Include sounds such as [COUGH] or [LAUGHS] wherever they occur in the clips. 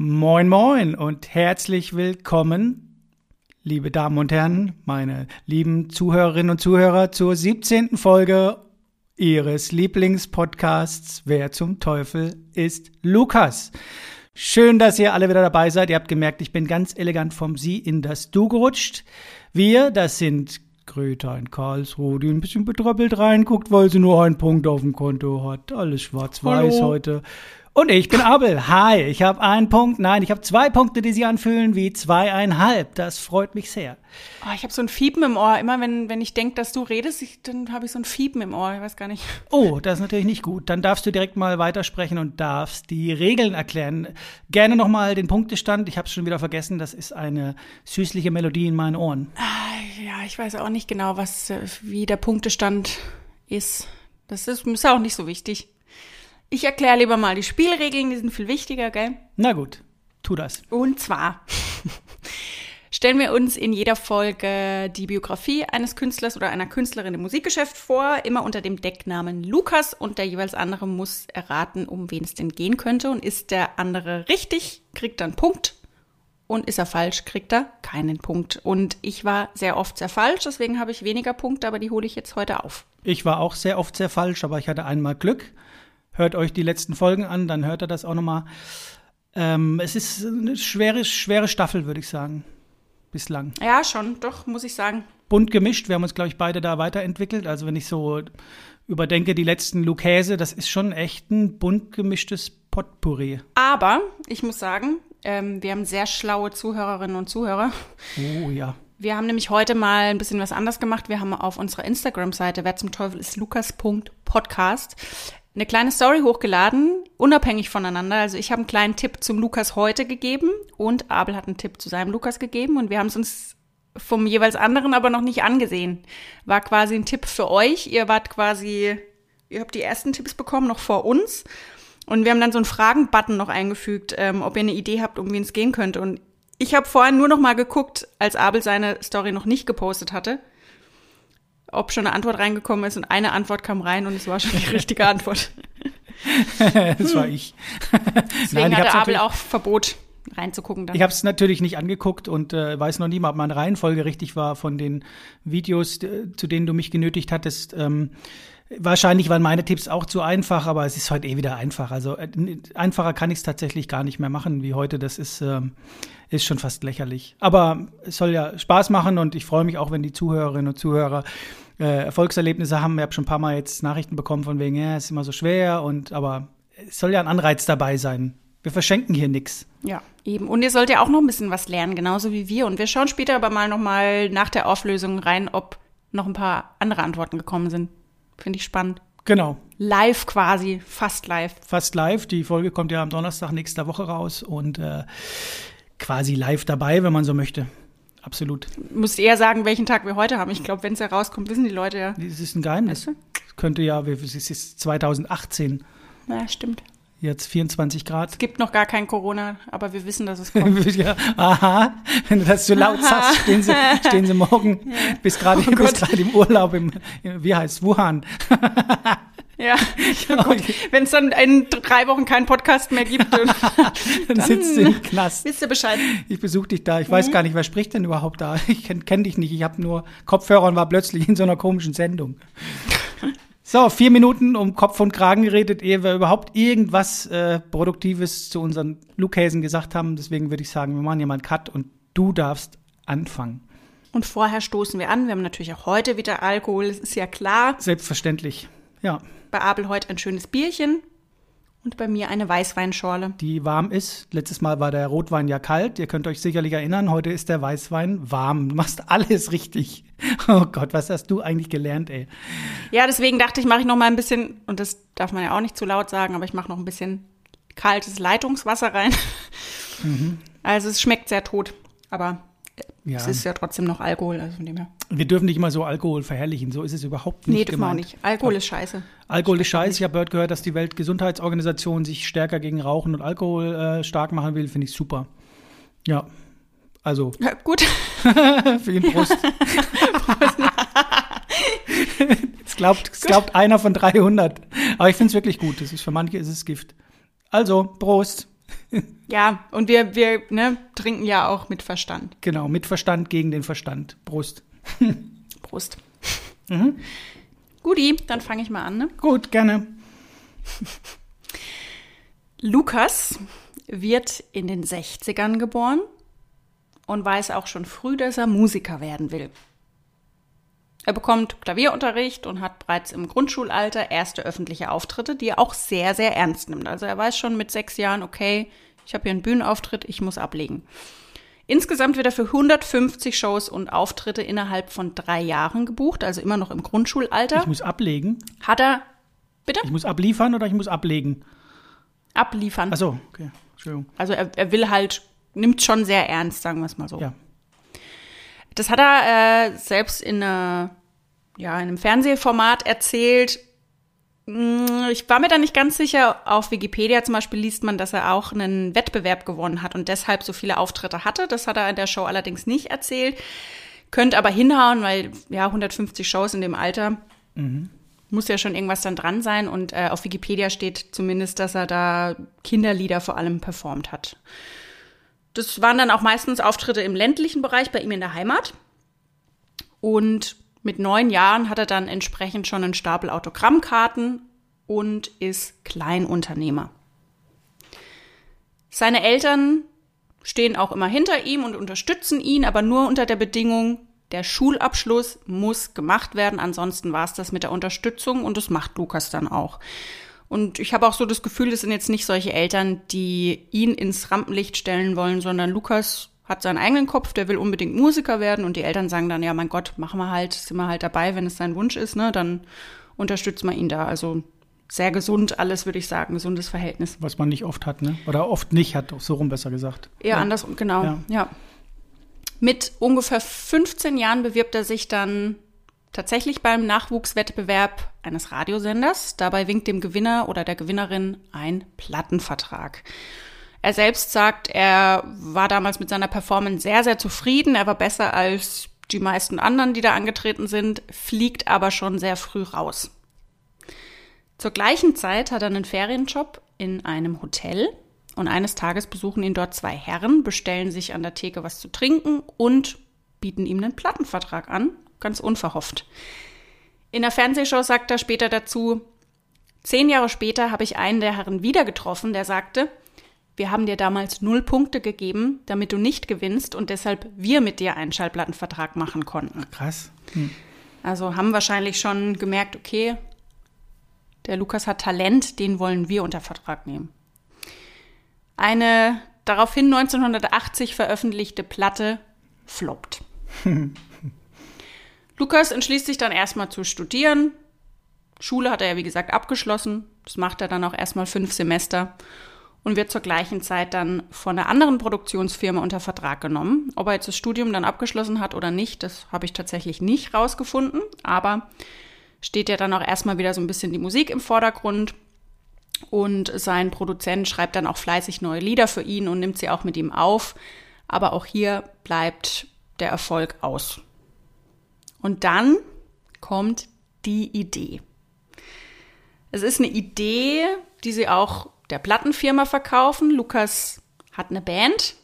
Moin, moin und herzlich willkommen, liebe Damen und Herren, meine lieben Zuhörerinnen und Zuhörer, zur 17. Folge Ihres Lieblingspodcasts Wer zum Teufel ist Lukas? Schön, dass ihr alle wieder dabei seid. Ihr habt gemerkt, ich bin ganz elegant vom Sie in das Du gerutscht. Wir, das sind Greta in Karlsruhe, die ein bisschen betröppelt reinguckt, weil sie nur einen Punkt auf dem Konto hat. Alles schwarz-weiß heute. Und ich bin Abel. Hi, ich habe einen Punkt. Nein, ich habe zwei Punkte, die sich anfühlen wie zweieinhalb. Das freut mich sehr. Oh, ich habe so ein Fiepen im Ohr. Immer wenn, wenn ich denke, dass du redest, ich, dann habe ich so ein Fiepen im Ohr. Ich weiß gar nicht. Oh, das ist natürlich nicht gut. Dann darfst du direkt mal weitersprechen und darfst die Regeln erklären. Gerne nochmal den Punktestand. Ich habe es schon wieder vergessen. Das ist eine süßliche Melodie in meinen Ohren. Ah, ja, ich weiß auch nicht genau, was, äh, wie der Punktestand ist. Das ist, ist auch nicht so wichtig. Ich erkläre lieber mal die Spielregeln, die sind viel wichtiger, gell? Na gut, tu das. Und zwar [LAUGHS] stellen wir uns in jeder Folge die Biografie eines Künstlers oder einer Künstlerin im Musikgeschäft vor, immer unter dem Decknamen Lukas und der jeweils andere muss erraten, um wen es denn gehen könnte und ist der andere richtig, kriegt er einen Punkt und ist er falsch, kriegt er keinen Punkt. Und ich war sehr oft sehr falsch, deswegen habe ich weniger Punkte, aber die hole ich jetzt heute auf. Ich war auch sehr oft sehr falsch, aber ich hatte einmal Glück. Hört euch die letzten Folgen an, dann hört er das auch nochmal. Ähm, es ist eine schwere, schwere Staffel, würde ich sagen. Bislang. Ja, schon, doch, muss ich sagen. Bunt gemischt. Wir haben uns, glaube ich, beide da weiterentwickelt. Also, wenn ich so überdenke, die letzten Lucchese, das ist schon echt ein bunt gemischtes Potpourri. Aber ich muss sagen, ähm, wir haben sehr schlaue Zuhörerinnen und Zuhörer. Oh ja. Wir haben nämlich heute mal ein bisschen was anders gemacht. Wir haben auf unserer Instagram-Seite, wer zum Teufel ist Lukas.podcast, eine kleine Story hochgeladen, unabhängig voneinander. Also ich habe einen kleinen Tipp zum Lukas heute gegeben und Abel hat einen Tipp zu seinem Lukas gegeben und wir haben es uns vom jeweils anderen aber noch nicht angesehen. War quasi ein Tipp für euch. Ihr wart quasi, ihr habt die ersten Tipps bekommen, noch vor uns. Und wir haben dann so einen Fragen-Button noch eingefügt, ähm, ob ihr eine Idee habt, um wen es gehen könnte. Und ich habe vorhin nur noch mal geguckt, als Abel seine Story noch nicht gepostet hatte ob schon eine Antwort reingekommen ist und eine Antwort kam rein und es war schon die [LAUGHS] richtige Antwort. [LAUGHS] das war ich. Deswegen Nein, hatte Abel auch Verbot reinzugucken. Dann. Ich habe es natürlich nicht angeguckt und äh, weiß noch nie mal, ob meine Reihenfolge richtig war von den Videos, zu denen du mich genötigt hattest. Ähm, wahrscheinlich waren meine Tipps auch zu einfach, aber es ist heute eh wieder einfach. Also äh, einfacher kann ich es tatsächlich gar nicht mehr machen wie heute. Das ist, äh, ist schon fast lächerlich. Aber es soll ja Spaß machen und ich freue mich auch, wenn die Zuhörerinnen und Zuhörer äh, Erfolgserlebnisse haben. Ich habe schon ein paar Mal jetzt Nachrichten bekommen von wegen, ja, es ist immer so schwer und aber es soll ja ein Anreiz dabei sein. Wir verschenken hier nichts. Ja, eben. Und ihr sollt ja auch noch ein bisschen was lernen, genauso wie wir. Und wir schauen später aber mal nochmal nach der Auflösung rein, ob noch ein paar andere Antworten gekommen sind. Finde ich spannend. Genau. Live quasi, fast live. Fast live. Die Folge kommt ja am Donnerstag nächster Woche raus und äh, quasi live dabei, wenn man so möchte. Absolut. Musst eher sagen, welchen Tag wir heute haben. Ich glaube, wenn es herauskommt, wissen die Leute ja. Das ist ein Geheimnis. Weißt du? Könnte ja, es ist 2018. Ja, stimmt. Jetzt 24 Grad. Es gibt noch gar kein Corona, aber wir wissen, dass es [LAUGHS] kommt. ja, aha, wenn du das so laut sagst, stehen sie, stehen sie morgen [LAUGHS] ja. bis gerade oh im Urlaub im, wie heißt Wuhan. [LAUGHS] Ja, gut. Wenn es dann in drei Wochen keinen Podcast mehr gibt, dann, dann sitzt du im Knast. Wisst ihr Bescheid? Ich besuche dich da. Ich mhm. weiß gar nicht, wer spricht denn überhaupt da? Ich kenne kenn dich nicht. Ich habe nur Kopfhörer und war plötzlich in so einer komischen Sendung. So, vier Minuten um Kopf und Kragen geredet, ehe wir überhaupt irgendwas äh, Produktives zu unseren Luckhäsen gesagt haben. Deswegen würde ich sagen, wir machen hier mal einen Cut und du darfst anfangen. Und vorher stoßen wir an. Wir haben natürlich auch heute wieder Alkohol, ist ja klar. Selbstverständlich, ja. Bei Abel heute ein schönes Bierchen und bei mir eine Weißweinschorle. Die warm ist. Letztes Mal war der Rotwein ja kalt. Ihr könnt euch sicherlich erinnern, heute ist der Weißwein warm. Du machst alles richtig. [LAUGHS] Oh Gott, was hast du eigentlich gelernt, ey? Ja, deswegen dachte ich, mache ich noch mal ein bisschen, und das darf man ja auch nicht zu laut sagen, aber ich mache noch ein bisschen kaltes Leitungswasser rein. Mhm. Also es schmeckt sehr tot, aber ja. Es ist ja trotzdem noch Alkohol, also von dem her. Wir dürfen nicht mal so Alkohol verherrlichen, so ist es überhaupt nicht. Nee, dürfen wir auch nicht. Alkohol ist scheiße. Alkohol ist scheiße. Ich habe gehört, dass die Weltgesundheitsorganisation sich stärker gegen Rauchen und Alkohol äh, stark machen will, finde ich super. Ja. Also. [LAUGHS] Ja, gut. [LAUGHS] Vielen Prost. Prost. [LAUGHS] es glaubt, es glaubt einer von 300. Aber ich finde es wirklich gut. Das ist, für manche ist es Gift. Also, Prost. [LAUGHS] Ja, und wir, wir ne, trinken ja auch mit Verstand. Genau, mit Verstand gegen den Verstand. Brust. [LAUGHS] Prost. Mhm. Guti, dann fange ich mal an. Ne? Gut, gerne. [LAUGHS] Lukas wird in den 60ern geboren und weiß auch schon früh, dass er Musiker werden will. Er bekommt Klavierunterricht und hat bereits im Grundschulalter erste öffentliche Auftritte, die er auch sehr, sehr ernst nimmt. Also er weiß schon mit sechs Jahren, okay, ich habe hier einen Bühnenauftritt, ich muss ablegen. Insgesamt wird er für 150 Shows und Auftritte innerhalb von drei Jahren gebucht, also immer noch im Grundschulalter. Ich muss ablegen. Hat er, bitte? Ich muss abliefern oder ich muss ablegen? Abliefern. Achso, okay. Entschuldigung. Also er, er will halt, nimmt schon sehr ernst, sagen wir es mal so. Ja. Das hat er äh, selbst in, einer, ja, in einem Fernsehformat erzählt. Mm, Ich war mir da nicht ganz sicher. Auf Wikipedia zum Beispiel liest man, dass er auch einen Wettbewerb gewonnen hat und deshalb so viele Auftritte hatte. Das hat er in der Show allerdings nicht erzählt. Könnte aber hinhauen, weil ja 150 Shows in dem Alter muss ja schon irgendwas dann dran sein. Und äh, auf Wikipedia steht zumindest, dass er da Kinderlieder vor allem performt hat. Das waren dann auch meistens Auftritte im ländlichen Bereich bei ihm in der Heimat. Und mit neun Jahren hat er dann entsprechend schon einen Stapel Autogrammkarten und ist Kleinunternehmer. Seine Eltern stehen auch immer hinter ihm und unterstützen ihn, aber nur unter der Bedingung, der Schulabschluss muss gemacht werden, ansonsten war es das mit der Unterstützung und das macht Lukas dann auch. Und ich habe auch so das Gefühl, das sind jetzt nicht solche Eltern, die ihn ins Rampenlicht stellen wollen, sondern Lukas hat seinen eigenen Kopf, der will unbedingt Musiker werden und die Eltern sagen dann, ja, mein Gott, machen wir halt, sind wir halt dabei, wenn es sein Wunsch ist, ne, dann unterstützen wir ihn da. Also sehr gesund alles, würde ich sagen, gesundes Verhältnis. Was man nicht oft hat, ne? Oder oft nicht hat, so rum besser gesagt. Eher andersrum, genau, Ja. ja. Mit ungefähr 15 Jahren bewirbt er sich dann tatsächlich beim Nachwuchswettbewerb eines Radiosenders. Dabei winkt dem Gewinner oder der Gewinnerin ein Plattenvertrag. Er selbst sagt, er war damals mit seiner Performance sehr, sehr zufrieden. Er war besser als die meisten anderen, die da angetreten sind, fliegt aber schon sehr früh raus. Zur gleichen Zeit hat er einen Ferienjob in einem Hotel und eines Tages besuchen ihn dort zwei Herren, bestellen sich an der Theke was zu trinken und bieten ihm einen Plattenvertrag an, ganz unverhofft. In der Fernsehshow sagt er später dazu, zehn Jahre später habe ich einen der Herren wieder getroffen, der sagte, wir haben dir damals null Punkte gegeben, damit du nicht gewinnst und deshalb wir mit dir einen Schallplattenvertrag machen konnten. Krass. Hm. Also haben wahrscheinlich schon gemerkt, okay, der Lukas hat Talent, den wollen wir unter Vertrag nehmen. Eine daraufhin 1980 veröffentlichte Platte floppt. [LAUGHS] Lukas entschließt sich dann erstmal zu studieren. Schule hat er ja, wie gesagt, abgeschlossen. Das macht er dann auch erstmal fünf Semester und wird zur gleichen Zeit dann von einer anderen Produktionsfirma unter Vertrag genommen. Ob er jetzt das Studium dann abgeschlossen hat oder nicht, das habe ich tatsächlich nicht rausgefunden. Aber steht ja dann auch erstmal wieder so ein bisschen die Musik im Vordergrund. Und sein Produzent schreibt dann auch fleißig neue Lieder für ihn und nimmt sie auch mit ihm auf. Aber auch hier bleibt der Erfolg aus. Und dann kommt die Idee. Es ist eine Idee, die sie auch der Plattenfirma verkaufen. Lukas hat eine Band.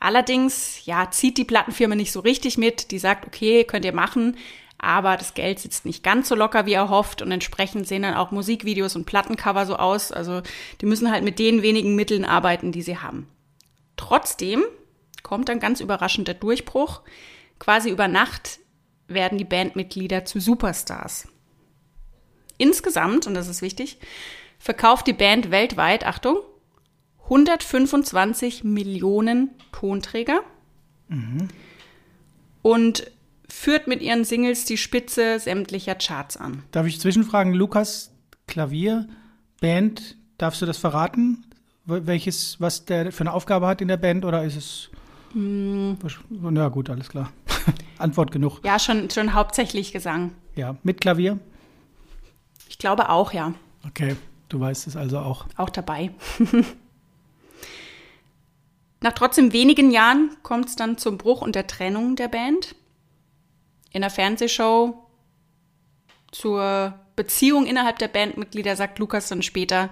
Allerdings, ja, zieht die Plattenfirma nicht so richtig mit. Die sagt, okay, könnt ihr machen, aber das Geld sitzt nicht ganz so locker, wie er hofft und entsprechend sehen dann auch Musikvideos und Plattencover so aus. Also die müssen halt mit den wenigen Mitteln arbeiten, die sie haben. Trotzdem kommt dann ganz überraschend der Durchbruch. Quasi über Nacht werden die Bandmitglieder zu Superstars. Insgesamt, und das ist wichtig, verkauft die Band weltweit, Achtung, 125 Millionen Tonträger und führt mit ihren Singles die Spitze sämtlicher Charts an. Darf ich zwischenfragen, Lukas, Klavier, Band, darfst du das verraten? Wel- Welches, was der für eine Aufgabe hat in der Band oder ist es. Hm. Na gut, alles klar. [LAUGHS] Antwort genug. Ja, schon, schon hauptsächlich Gesang. Ja, mit Klavier? Ich glaube auch, ja. Okay, du weißt es also auch. Auch dabei. [LAUGHS] Nach trotzdem wenigen Jahren kommt es dann zum Bruch und der Trennung der Band. In der Fernsehshow zur Beziehung innerhalb der Bandmitglieder sagt Lukas dann später,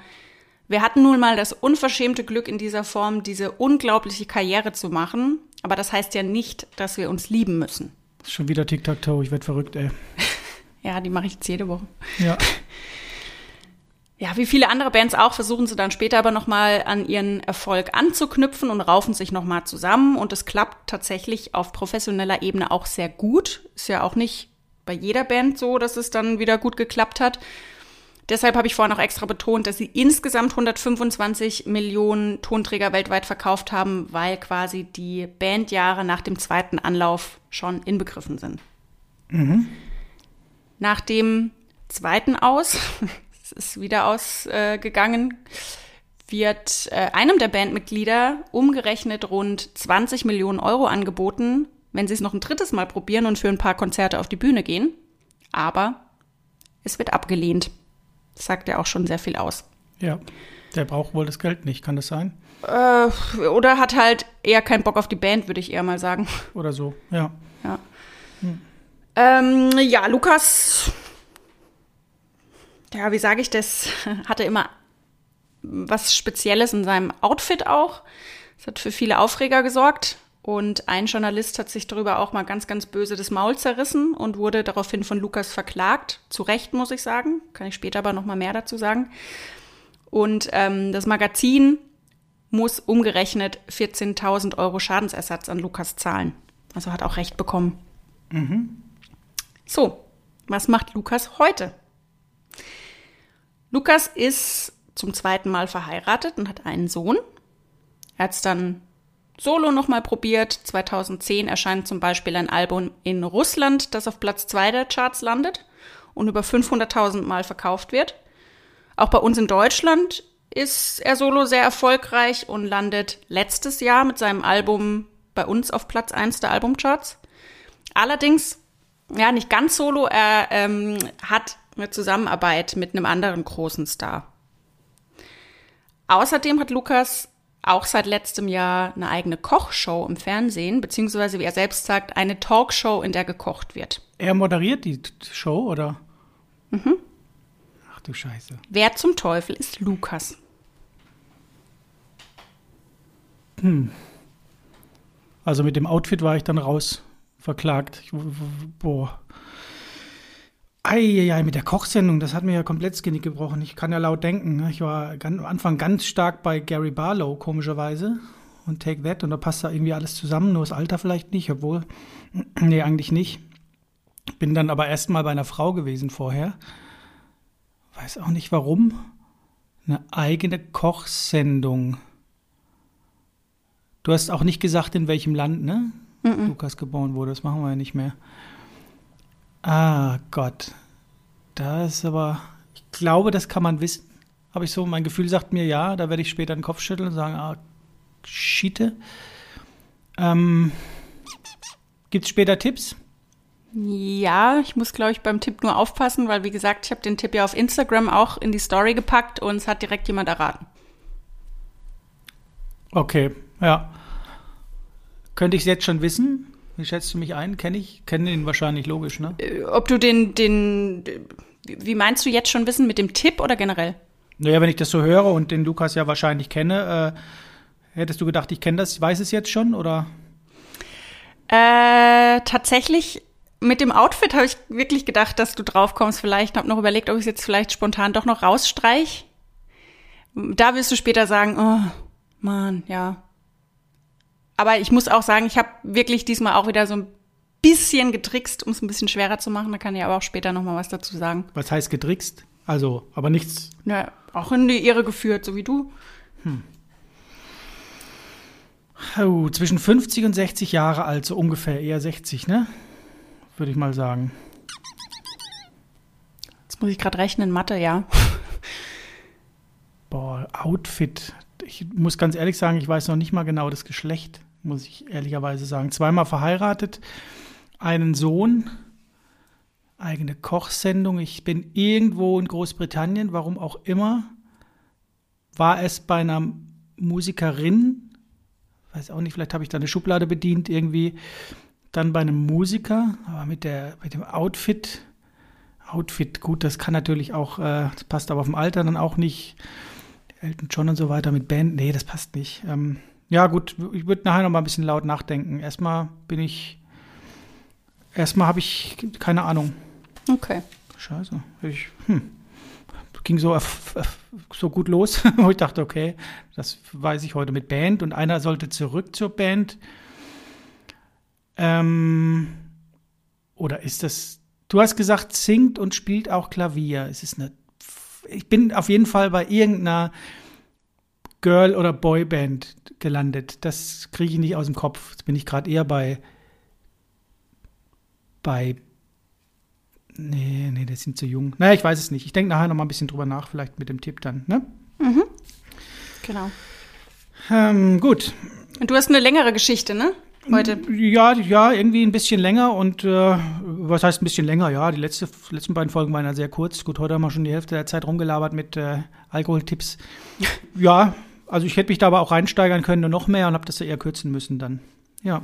Wir hatten nun mal das unverschämte Glück in dieser Form, diese unglaubliche Karriere zu machen. Aber das heißt ja nicht, dass wir uns lieben müssen. Schon wieder Tic-Tac-Toe, ich werde verrückt, ey. [LAUGHS] ja, die mache ich jetzt jede Woche. Ja. [LAUGHS] Ja, wie viele andere Bands auch, versuchen sie dann später aber nochmal an ihren Erfolg anzuknüpfen und raufen sich nochmal zusammen. Und es klappt tatsächlich auf professioneller Ebene auch sehr gut. Ist ja auch nicht bei jeder Band so, dass es dann wieder gut geklappt hat. Deshalb habe ich vorhin auch extra betont, dass sie insgesamt 125 Millionen Tonträger weltweit verkauft haben, weil quasi die Bandjahre nach dem zweiten Anlauf schon inbegriffen sind. Mhm. Nach dem zweiten Aus ist wieder ausgegangen, wird äh, einem der Bandmitglieder umgerechnet rund 20 Millionen Euro angeboten, wenn sie es noch ein drittes Mal probieren und für ein paar Konzerte auf die Bühne gehen. Aber es wird abgelehnt. Das sagt ja auch schon sehr viel aus. Ja, der braucht wohl das Geld nicht, kann das sein? Äh, oder hat halt eher keinen Bock auf die Band, würde ich eher mal sagen. Oder so, ja. Ja, hm. ähm, ja Lukas ja, wie sage ich das, [LAUGHS] hatte immer was Spezielles in seinem Outfit auch. Das hat für viele Aufreger gesorgt. Und ein Journalist hat sich darüber auch mal ganz, ganz böse das Maul zerrissen und wurde daraufhin von Lukas verklagt. Zu Recht, muss ich sagen. Kann ich später aber noch mal mehr dazu sagen. Und ähm, das Magazin muss umgerechnet 14.000 Euro Schadensersatz an Lukas zahlen. Also hat auch Recht bekommen. Mhm. So, was macht Lukas heute? Lukas ist zum zweiten Mal verheiratet und hat einen Sohn. Er hat es dann solo nochmal probiert. 2010 erscheint zum Beispiel ein Album in Russland, das auf Platz zwei der Charts landet und über 500.000 Mal verkauft wird. Auch bei uns in Deutschland ist er solo sehr erfolgreich und landet letztes Jahr mit seinem Album bei uns auf Platz eins der Albumcharts. Allerdings, ja, nicht ganz solo, er ähm, hat eine Zusammenarbeit mit einem anderen großen Star. Außerdem hat Lukas auch seit letztem Jahr eine eigene Kochshow im Fernsehen, beziehungsweise, wie er selbst sagt, eine Talkshow, in der gekocht wird. Er moderiert die Show, oder? Mhm. Ach du Scheiße. Wer zum Teufel ist Lukas? Hm. Also mit dem Outfit war ich dann raus verklagt. Ich, boah. Eieiei, mit der Kochsendung, das hat mir ja komplett das Genick gebrochen. Ich kann ja laut denken. Ne? Ich war am Anfang ganz stark bei Gary Barlow, komischerweise. Und Take That. Und da passt da irgendwie alles zusammen, nur das Alter vielleicht nicht, obwohl. [CLEARS THROAT] nee, eigentlich nicht. Bin dann aber erst mal bei einer Frau gewesen vorher. Weiß auch nicht warum. Eine eigene Kochsendung. Du hast auch nicht gesagt, in welchem Land, ne? Mm -mm. Lukas geboren wurde. Das machen wir ja nicht mehr. Ah, Gott. Das ist aber, ich glaube, das kann man wissen. Habe ich so, mein Gefühl sagt mir ja, da werde ich später den Kopf schütteln und sagen, ah, Schiete. Ähm, Gibt es später Tipps? Ja, ich muss, glaube ich, beim Tipp nur aufpassen, weil, wie gesagt, ich habe den Tipp ja auf Instagram auch in die Story gepackt und es hat direkt jemand erraten. Okay, ja. Könnte ich es jetzt schon wissen? Wie schätzt du mich ein? Kenne ich? Kenne ihn wahrscheinlich logisch, ne? Äh, ob du den, den, wie meinst du jetzt schon wissen mit dem Tipp oder generell? Naja, wenn ich das so höre und den Lukas ja wahrscheinlich kenne, äh, hättest du gedacht, ich kenne das, weiß es jetzt schon oder? Äh, tatsächlich mit dem Outfit habe ich wirklich gedacht, dass du drauf kommst. Vielleicht habe noch überlegt, ob ich es jetzt vielleicht spontan doch noch rausstreich. Da wirst du später sagen, oh, Mann, ja, aber ich muss auch sagen, ich habe wirklich diesmal auch wieder so ein bisschen getrickst, um es ein bisschen schwerer zu machen. Da kann ich aber auch später noch mal was dazu sagen. Was heißt getrickst? Also, aber nichts. Ja, auch in die Irre geführt, so wie du. Hm. Oh, zwischen 50 und 60 Jahre alt, so ungefähr, eher 60, ne? Würde ich mal sagen. Jetzt muss ich gerade rechnen, Mathe, ja. Boah, Outfit. Ich muss ganz ehrlich sagen, ich weiß noch nicht mal genau das Geschlecht muss ich ehrlicherweise sagen. Zweimal verheiratet, einen Sohn, eigene Kochsendung. Ich bin irgendwo in Großbritannien, warum auch immer. War es bei einer Musikerin, weiß auch nicht, vielleicht habe ich da eine Schublade bedient, irgendwie. Dann bei einem Musiker, aber mit, der, mit dem Outfit. Outfit, gut, das kann natürlich auch, äh, das passt aber auf dem Alter dann auch nicht. Elton John und so weiter mit Band. Nee, das passt nicht. Ähm, ja, gut, ich würde nachher noch mal ein bisschen laut nachdenken. Erstmal bin ich. Erstmal habe ich keine Ahnung. Okay. Scheiße. Ich, hm. Ging so, so gut los, [LAUGHS] wo ich dachte, okay, das weiß ich heute mit Band und einer sollte zurück zur Band. Ähm, oder ist das. Du hast gesagt, singt und spielt auch Klavier. Es ist eine. Ich bin auf jeden Fall bei irgendeiner Girl- oder Boyband gelandet. Das kriege ich nicht aus dem Kopf. Jetzt bin ich gerade eher bei. bei. Nee, nee, die sind zu jung. Naja, ich weiß es nicht. Ich denke nachher noch mal ein bisschen drüber nach, vielleicht mit dem Tipp dann, ne? Mhm. Genau. Ähm, gut. Und du hast eine längere Geschichte, ne? Heute. Ja, ja, irgendwie ein bisschen länger und äh, was heißt ein bisschen länger? Ja, die letzte, letzten beiden Folgen waren ja sehr kurz. Gut, heute haben wir schon die Hälfte der Zeit rumgelabert mit äh, Alkoholtipps. [LAUGHS] ja, also ich hätte mich da aber auch reinsteigern können und noch mehr und habe das ja eher kürzen müssen dann. Ja.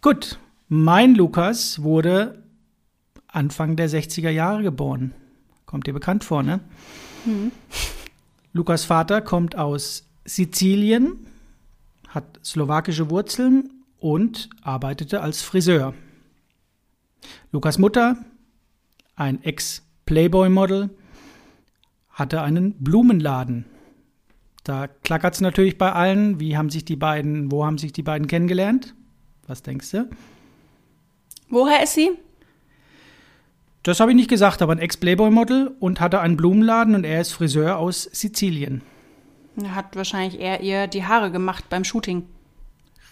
Gut, mein Lukas wurde Anfang der 60er Jahre geboren. Kommt dir bekannt vor, ne? Mhm. Lukas Vater kommt aus Sizilien, hat slowakische Wurzeln und arbeitete als Friseur. Lukas Mutter, ein Ex-Playboy-Model, hatte einen Blumenladen da klackert es natürlich bei allen. Wie haben sich die beiden, wo haben sich die beiden kennengelernt? Was denkst du? Woher ist sie? Das habe ich nicht gesagt, aber ein Ex-Playboy-Model und hatte einen Blumenladen und er ist Friseur aus Sizilien. Er hat wahrscheinlich eher ihr die Haare gemacht beim Shooting.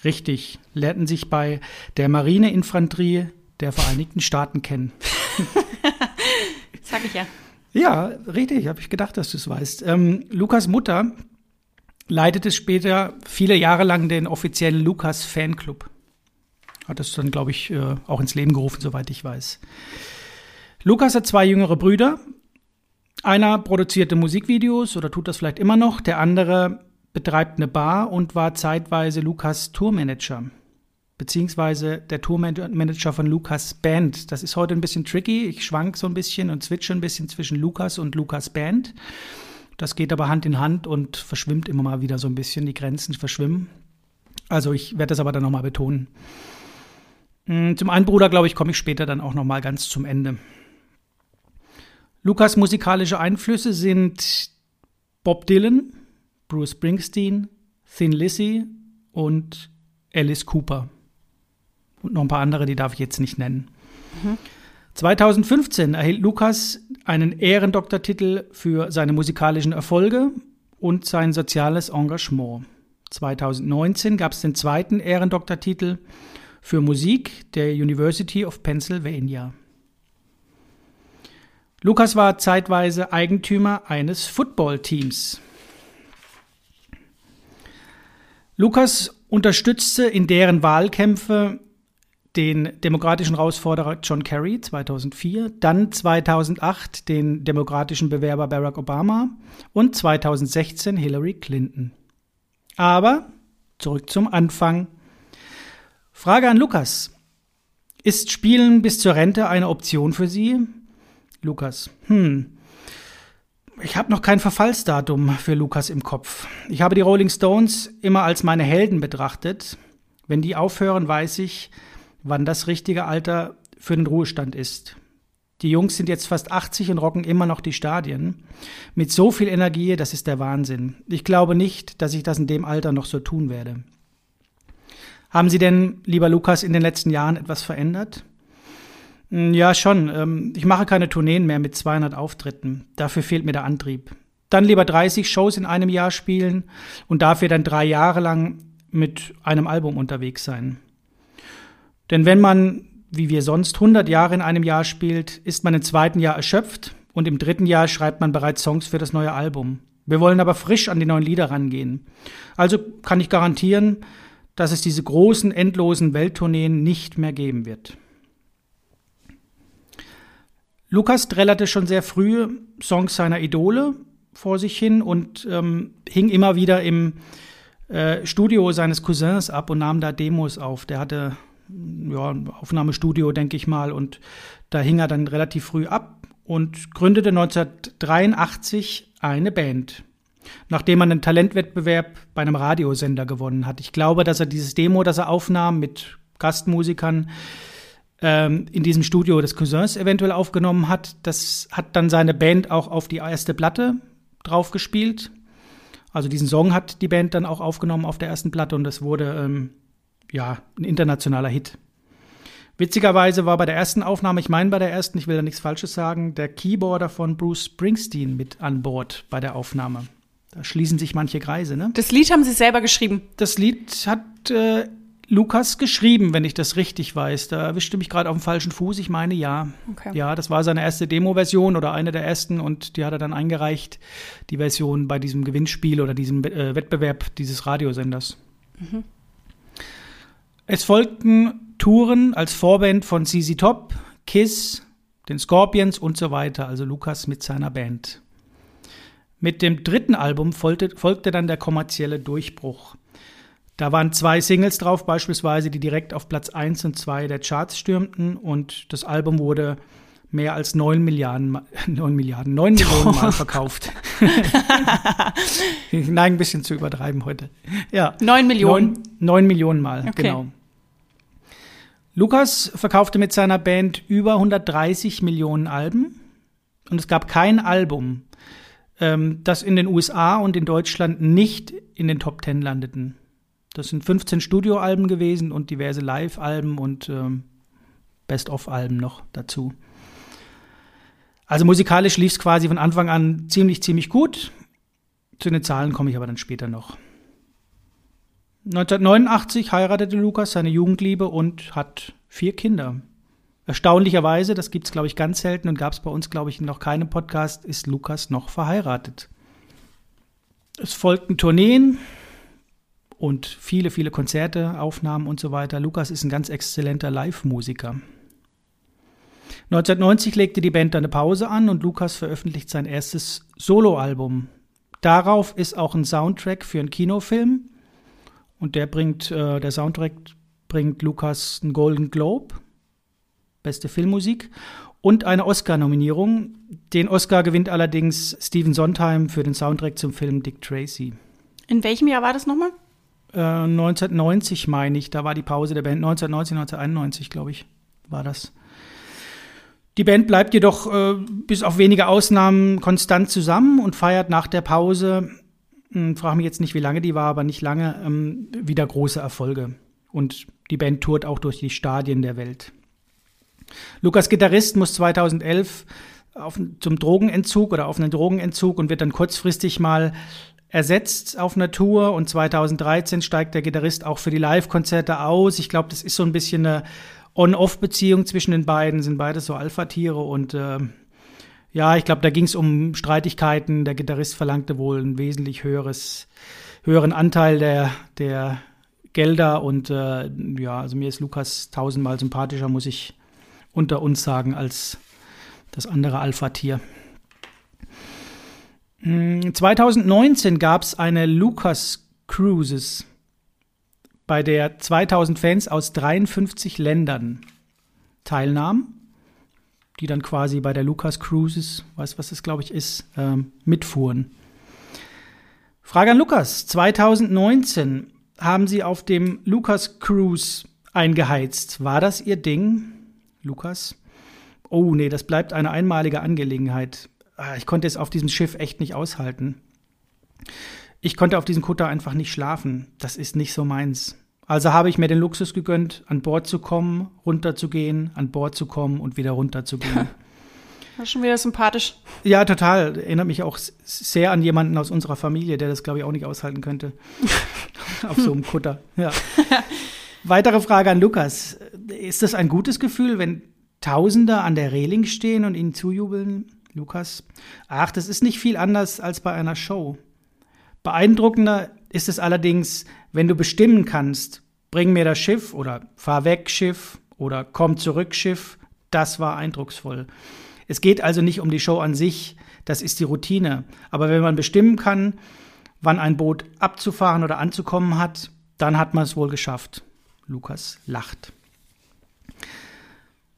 Richtig, lernten sich bei der Marineinfanterie der Vereinigten Staaten kennen. [LAUGHS] Sag ich ja. Ja, richtig, habe ich gedacht, dass du es weißt. Ähm, Lukas Mutter leitete später viele Jahre lang den offiziellen Lukas Fanclub. Hat das dann, glaube ich, äh, auch ins Leben gerufen, soweit ich weiß. Lukas hat zwei jüngere Brüder. Einer produzierte Musikvideos oder tut das vielleicht immer noch. Der andere betreibt eine Bar und war zeitweise Lukas Tourmanager. Beziehungsweise der Tourmanager von Lukas Band. Das ist heute ein bisschen tricky. Ich schwank so ein bisschen und switche ein bisschen zwischen Lukas und Lukas Band. Das geht aber Hand in Hand und verschwimmt immer mal wieder so ein bisschen. Die Grenzen verschwimmen. Also ich werde das aber dann nochmal betonen. Hm, zum einen Bruder, glaube ich, komme ich später dann auch nochmal ganz zum Ende. Lukas musikalische Einflüsse sind Bob Dylan, Bruce Springsteen, Thin Lizzy und Alice Cooper. Und noch ein paar andere, die darf ich jetzt nicht nennen. Mhm. 2015 erhielt Lukas einen Ehrendoktortitel für seine musikalischen Erfolge und sein soziales Engagement. 2019 gab es den zweiten Ehrendoktortitel für Musik der University of Pennsylvania. Lukas war zeitweise Eigentümer eines Footballteams. Lukas unterstützte in deren Wahlkämpfe den demokratischen Herausforderer John Kerry 2004, dann 2008 den demokratischen Bewerber Barack Obama und 2016 Hillary Clinton. Aber zurück zum Anfang. Frage an Lukas. Ist Spielen bis zur Rente eine Option für Sie? Lukas. Hm. Ich habe noch kein Verfallsdatum für Lukas im Kopf. Ich habe die Rolling Stones immer als meine Helden betrachtet. Wenn die aufhören, weiß ich, wann das richtige Alter für den Ruhestand ist. Die Jungs sind jetzt fast 80 und rocken immer noch die Stadien. Mit so viel Energie, das ist der Wahnsinn. Ich glaube nicht, dass ich das in dem Alter noch so tun werde. Haben Sie denn, lieber Lukas, in den letzten Jahren etwas verändert? Hm, ja, schon. Ähm, ich mache keine Tourneen mehr mit 200 Auftritten. Dafür fehlt mir der Antrieb. Dann lieber 30 Shows in einem Jahr spielen und dafür dann drei Jahre lang mit einem Album unterwegs sein. Denn wenn man, wie wir sonst, 100 Jahre in einem Jahr spielt, ist man im zweiten Jahr erschöpft und im dritten Jahr schreibt man bereits Songs für das neue Album. Wir wollen aber frisch an die neuen Lieder rangehen. Also kann ich garantieren, dass es diese großen, endlosen Welttourneen nicht mehr geben wird. Lukas trällerte schon sehr früh Songs seiner Idole vor sich hin und ähm, hing immer wieder im äh, Studio seines Cousins ab und nahm da Demos auf. Der hatte ja, ein Aufnahmestudio, denke ich mal. Und da hing er dann relativ früh ab. und gründete 1983 eine Band, nachdem er einen Talentwettbewerb bei einem Radiosender gewonnen hat. Ich glaube, dass er dieses Demo, das er aufnahm mit Gastmusikern, ähm, in diesem Studio des Cousins eventuell aufgenommen hat. Das hat dann seine Band auch auf die erste Platte draufgespielt. Also diesen Song hat die Band dann auch aufgenommen auf der ersten Platte und das wurde ähm, ja ein internationaler Hit. Witzigerweise war bei der ersten Aufnahme, ich meine bei der ersten, ich will da nichts Falsches sagen, der Keyboarder von Bruce Springsteen mit an Bord bei der Aufnahme. Da schließen sich manche Kreise, ne? Das Lied haben Sie selber geschrieben. Das Lied hat äh, Lukas geschrieben, wenn ich das richtig weiß. Da erwischte mich gerade auf dem falschen Fuß. Ich meine, ja. Okay. Ja, das war seine erste Demo-Version oder eine der ersten und die hat er dann eingereicht, die Version bei diesem Gewinnspiel oder diesem äh, Wettbewerb dieses Radiosenders. Mhm. Es folgten Touren als Vorband von CZ Top, Kiss, den Scorpions und so weiter, also Lukas mit seiner Band. Mit dem dritten Album folgte, folgte dann der kommerzielle Durchbruch. Da waren zwei Singles drauf, beispielsweise, die direkt auf Platz 1 und 2 der Charts stürmten und das Album wurde mehr als 9 Milliarden, 9 [LAUGHS] Milliarden, 9 Millionen Mal verkauft. [LAUGHS] ich neige ein bisschen zu übertreiben heute. Ja. 9 Millionen. 9, 9 Millionen Mal, okay. genau. Lukas verkaufte mit seiner Band über 130 Millionen Alben und es gab kein Album, ähm, das in den USA und in Deutschland nicht in den Top 10 landeten. Das sind 15 Studioalben gewesen und diverse Live-Alben und ähm, Best-of-Alben noch dazu. Also musikalisch lief es quasi von Anfang an ziemlich, ziemlich gut. Zu den Zahlen komme ich aber dann später noch. 1989 heiratete Lukas seine Jugendliebe und hat vier Kinder. Erstaunlicherweise, das gibt es, glaube ich, ganz selten und gab es bei uns, glaube ich, noch keinen Podcast, ist Lukas noch verheiratet. Es folgten Tourneen und viele, viele Konzerte, Aufnahmen und so weiter. Lukas ist ein ganz exzellenter Live-Musiker. 1990 legte die Band eine Pause an und Lukas veröffentlicht sein erstes Soloalbum. Darauf ist auch ein Soundtrack für einen Kinofilm und der bringt, äh, der Soundtrack bringt Lukas einen Golden Globe, beste Filmmusik und eine Oscar-Nominierung. Den Oscar gewinnt allerdings Stephen Sondheim für den Soundtrack zum Film Dick Tracy. In welchem Jahr war das nochmal? Äh, 1990 meine ich, da war die Pause der Band. 1990, 1991, glaube ich, war das. Die Band bleibt jedoch äh, bis auf wenige Ausnahmen konstant zusammen und feiert nach der Pause hm, frage mich jetzt nicht, wie lange die war, aber nicht lange, ähm, wieder große Erfolge. Und die Band tourt auch durch die Stadien der Welt. Lukas Gitarrist muss 2011 auf, zum Drogenentzug oder auf einen Drogenentzug und wird dann kurzfristig mal ersetzt auf einer Tour und 2013 steigt der Gitarrist auch für die Live-Konzerte aus. Ich glaube, das ist so ein bisschen eine On-Off-Beziehung zwischen den beiden, sind beide so Alpha-Tiere und äh, ja, ich glaube, da ging es um Streitigkeiten. Der Gitarrist verlangte wohl ein wesentlich höheres, höheren Anteil der, der Gelder und äh, ja, also mir ist Lukas tausendmal sympathischer, muss ich unter uns sagen, als das andere Alpha-Tier. 2019 gab es eine Lucas Cruises, bei der 2000 Fans aus 53 Ländern teilnahmen die dann quasi bei der Lucas Cruises, weiß was das glaube ich ist, ähm, mitfuhren. Frage an Lukas. 2019 haben Sie auf dem Lucas Cruise eingeheizt. War das Ihr Ding, Lukas? Oh nee, das bleibt eine einmalige Angelegenheit. Ah, ich konnte es auf diesem Schiff echt nicht aushalten. Ich konnte auf diesem Kutter einfach nicht schlafen. Das ist nicht so meins. Also habe ich mir den Luxus gegönnt, an Bord zu kommen, runterzugehen, an Bord zu kommen und wieder runterzugehen. [LAUGHS] Das ist schon wieder sympathisch. Ja, total. Erinnert mich auch sehr an jemanden aus unserer Familie, der das, glaube ich, auch nicht aushalten könnte. [LAUGHS] Auf so einem Kutter. Ja. [LAUGHS] Weitere Frage an Lukas. Ist das ein gutes Gefühl, wenn Tausende an der Reling stehen und ihnen zujubeln? Lukas? Ach, das ist nicht viel anders als bei einer Show. Beeindruckender ist es allerdings, wenn du bestimmen kannst, bring mir das Schiff oder fahr weg Schiff oder komm zurück Schiff, das war eindrucksvoll. Es geht also nicht um die Show an sich, das ist die Routine. Aber wenn man bestimmen kann, wann ein Boot abzufahren oder anzukommen hat, dann hat man es wohl geschafft. Lukas lacht.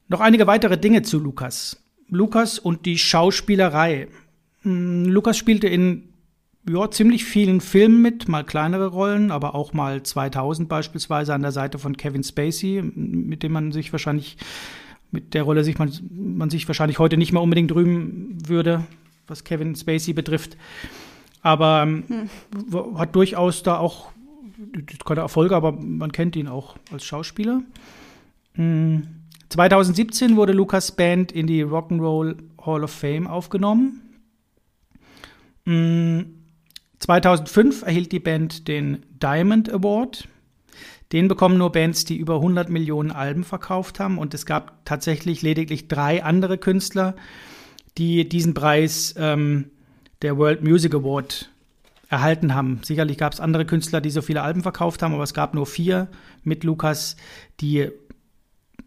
Noch einige weitere Dinge zu Lukas. Lukas und die Schauspielerei. Hm, Lukas spielte in ja, ziemlich vielen Filmen mit, mal kleinere Rollen, aber auch mal 2000 beispielsweise an der Seite von Kevin Spacey, mit dem man sich wahrscheinlich, mit der Rolle sich man, man sich wahrscheinlich heute nicht mehr unbedingt rühmen würde, was Kevin Spacey betrifft. Aber hm. hat durchaus da auch keine Erfolge, aber man kennt ihn auch als Schauspieler. 2017 hm. wurde Lukas Band in die Rock'n'Roll Hall of Fame aufgenommen. 2005 hm. erhielt die Band den Diamond Award. Den bekommen nur Bands, die über 100 Millionen Alben verkauft haben. Und es gab tatsächlich lediglich drei andere Künstler, die diesen Preis ähm, der World Music Award erhalten haben. Sicherlich gab es andere Künstler, die so viele Alben verkauft haben, aber es gab nur vier mit Lukas, die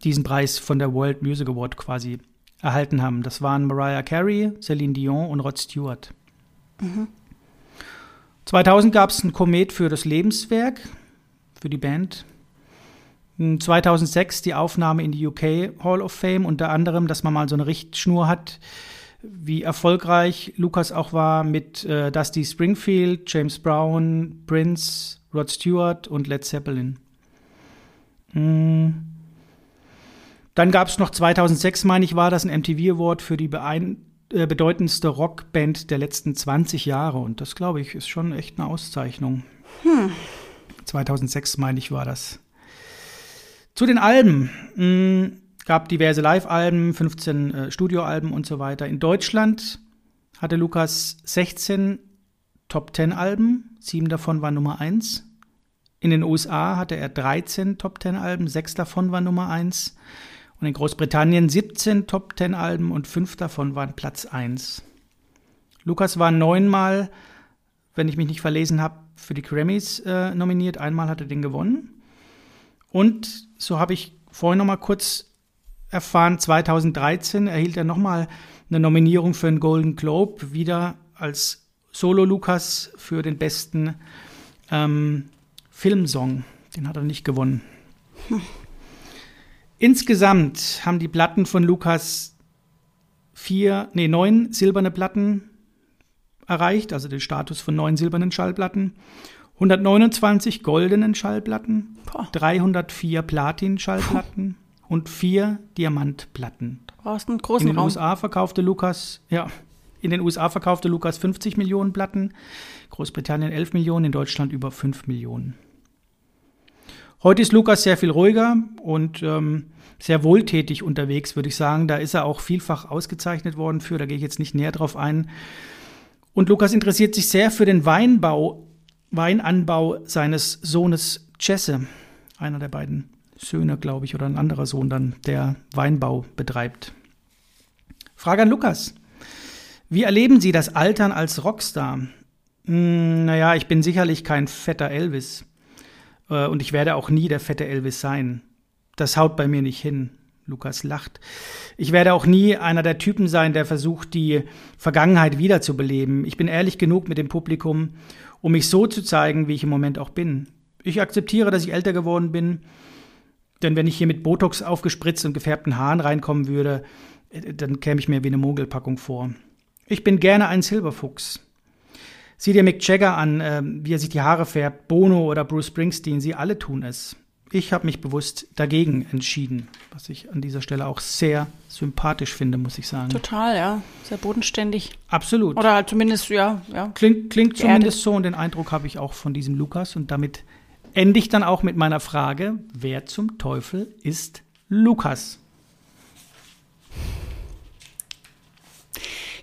diesen Preis von der World Music Award quasi erhalten haben. Das waren Mariah Carey, Celine Dion und Rod Stewart. Mhm. 2000 gab es ein Komet für das Lebenswerk, für die Band. 2006 die Aufnahme in die UK Hall of Fame, unter anderem, dass man mal so eine Richtschnur hat, wie erfolgreich Lukas auch war mit äh, Dusty Springfield, James Brown, Prince, Rod Stewart und Led Zeppelin. Mm. Dann gab es noch 2006, meine ich, war das ein MTV Award für die beein bedeutendste Rockband der letzten 20 Jahre. Und das, glaube ich, ist schon echt eine Auszeichnung. Hm. 2006, meine ich, war das. Zu den Alben. Mm gab diverse Live-Alben, 15 äh, Studioalben und so weiter. In Deutschland hatte Lukas 16 Top 10 Alben, sieben davon waren Nummer 1. In den USA hatte er 13 Top 10 Alben, sechs davon waren Nummer 1. Und in Großbritannien 17 Top 10 Alben und fünf davon waren Platz 1. Lukas war neunmal, wenn ich mich nicht verlesen habe, für die Grammys äh, nominiert. Einmal hat er den gewonnen. Und so habe ich vorhin noch mal kurz erfahren, 2013 erhielt er nochmal eine Nominierung für einen Golden Globe, wieder als Solo-Lukas für den besten ähm, Filmsong. Den hat er nicht gewonnen. Hm. Insgesamt haben die Platten von Lukas vier, nee, neun silberne Platten erreicht, also den Status von neun silbernen Schallplatten. 129 goldenen Schallplatten, 304 Platin-Schallplatten, und vier Diamantplatten. Du brauchst einen großen In den Raum. USA verkaufte Lukas, ja, in den USA verkaufte Lukas 50 Millionen Platten, Großbritannien 11 Millionen, in Deutschland über 5 Millionen. Heute ist Lukas sehr viel ruhiger und ähm, sehr wohltätig unterwegs, würde ich sagen. Da ist er auch vielfach ausgezeichnet worden für, da gehe ich jetzt nicht näher drauf ein. Und Lukas interessiert sich sehr für den Weinbau, Weinanbau seines Sohnes Jesse, einer der beiden Söhne, glaube ich, oder ein anderer Sohn dann, der Weinbau betreibt. Frage an Lukas. Wie erleben Sie das Altern als Rockstar? Hm, naja, ich bin sicherlich kein fetter Elvis. Äh, und ich werde auch nie der fette Elvis sein. Das haut bei mir nicht hin. Lukas lacht. Ich werde auch nie einer der Typen sein, der versucht, die Vergangenheit wiederzubeleben. Ich bin ehrlich genug mit dem Publikum, um mich so zu zeigen, wie ich im Moment auch bin. Ich akzeptiere, dass ich älter geworden bin denn wenn ich hier mit Botox aufgespritzt und gefärbten Haaren reinkommen würde, äh, dann käme ich mir wie eine Mogelpackung vor. Ich bin gerne ein Silberfuchs. Sieh dir Mick Jagger an, äh, wie er sich die Haare färbt, Bono oder Bruce Springsteen, sie alle tun es. Ich habe mich bewusst dagegen entschieden, was ich an dieser Stelle auch sehr sympathisch finde, muss ich sagen. Total, ja. Sehr bodenständig. Absolut. Oder halt zumindest, ja. ja. Klingt, klingt zumindest so und den Eindruck habe ich auch von diesem Lukas und damit ende ich dann auch mit meiner Frage, wer zum Teufel ist Lukas?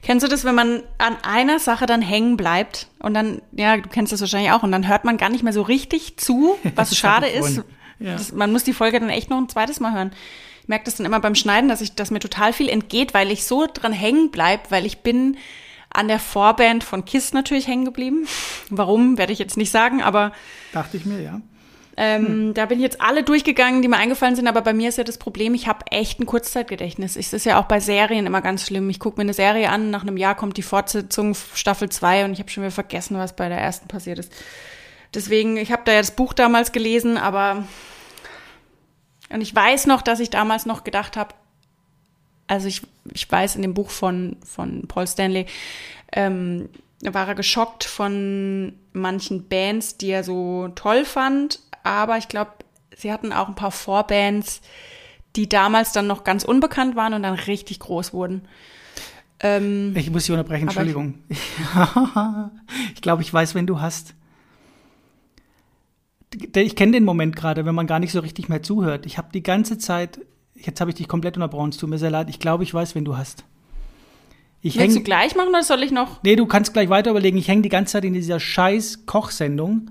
Kennst du das, wenn man an einer Sache dann hängen bleibt und dann, ja, du kennst das wahrscheinlich auch, und dann hört man gar nicht mehr so richtig zu, [LAUGHS] was schade ist. Ja. Das, man muss die Folge dann echt noch ein zweites Mal hören. Ich merke das dann immer beim Schneiden, dass ich, dass mir total viel entgeht, weil ich so dran hängen bleib, weil ich bin an der Vorband von Kiss natürlich hängen geblieben. [LAUGHS] Warum, werde ich jetzt nicht sagen, aber. Dachte ich mir, ja. Ähm, hm. Da bin ich jetzt alle durchgegangen, die mir eingefallen sind, aber bei mir ist ja das Problem, ich habe echt ein Kurzzeitgedächtnis. Es ist ja auch bei Serien immer ganz schlimm. Ich gucke mir eine Serie an, nach einem Jahr kommt die Fortsetzung Staffel 2 und ich habe schon wieder vergessen, was bei der ersten passiert ist. Deswegen, ich habe da ja das Buch damals gelesen, aber und ich weiß noch, dass ich damals noch gedacht habe, Also ich, ich weiß in dem Buch von, von Paul Stanley, ähm, war er geschockt von manchen Bands, die er so toll fand. Aber ich glaube, sie hatten auch ein paar Vorbands, die damals dann noch ganz unbekannt waren und dann richtig groß wurden. Ähm, ich muss Sie unterbrechen, Entschuldigung. [LAUGHS] Ich, ich glaube, ich weiß, wenn du hast. Ich kenne den Moment gerade, wenn man gar nicht so richtig mehr zuhört. Ich habe die ganze Zeit, jetzt habe ich dich komplett unterbrochen, es tut mir sehr leid. Ich glaube, ich weiß, wenn du hast. Ich Willst häng, du gleich machen oder soll ich noch? Nee, du kannst gleich weiter überlegen. Ich hänge die ganze Zeit in dieser scheiß Kochsendung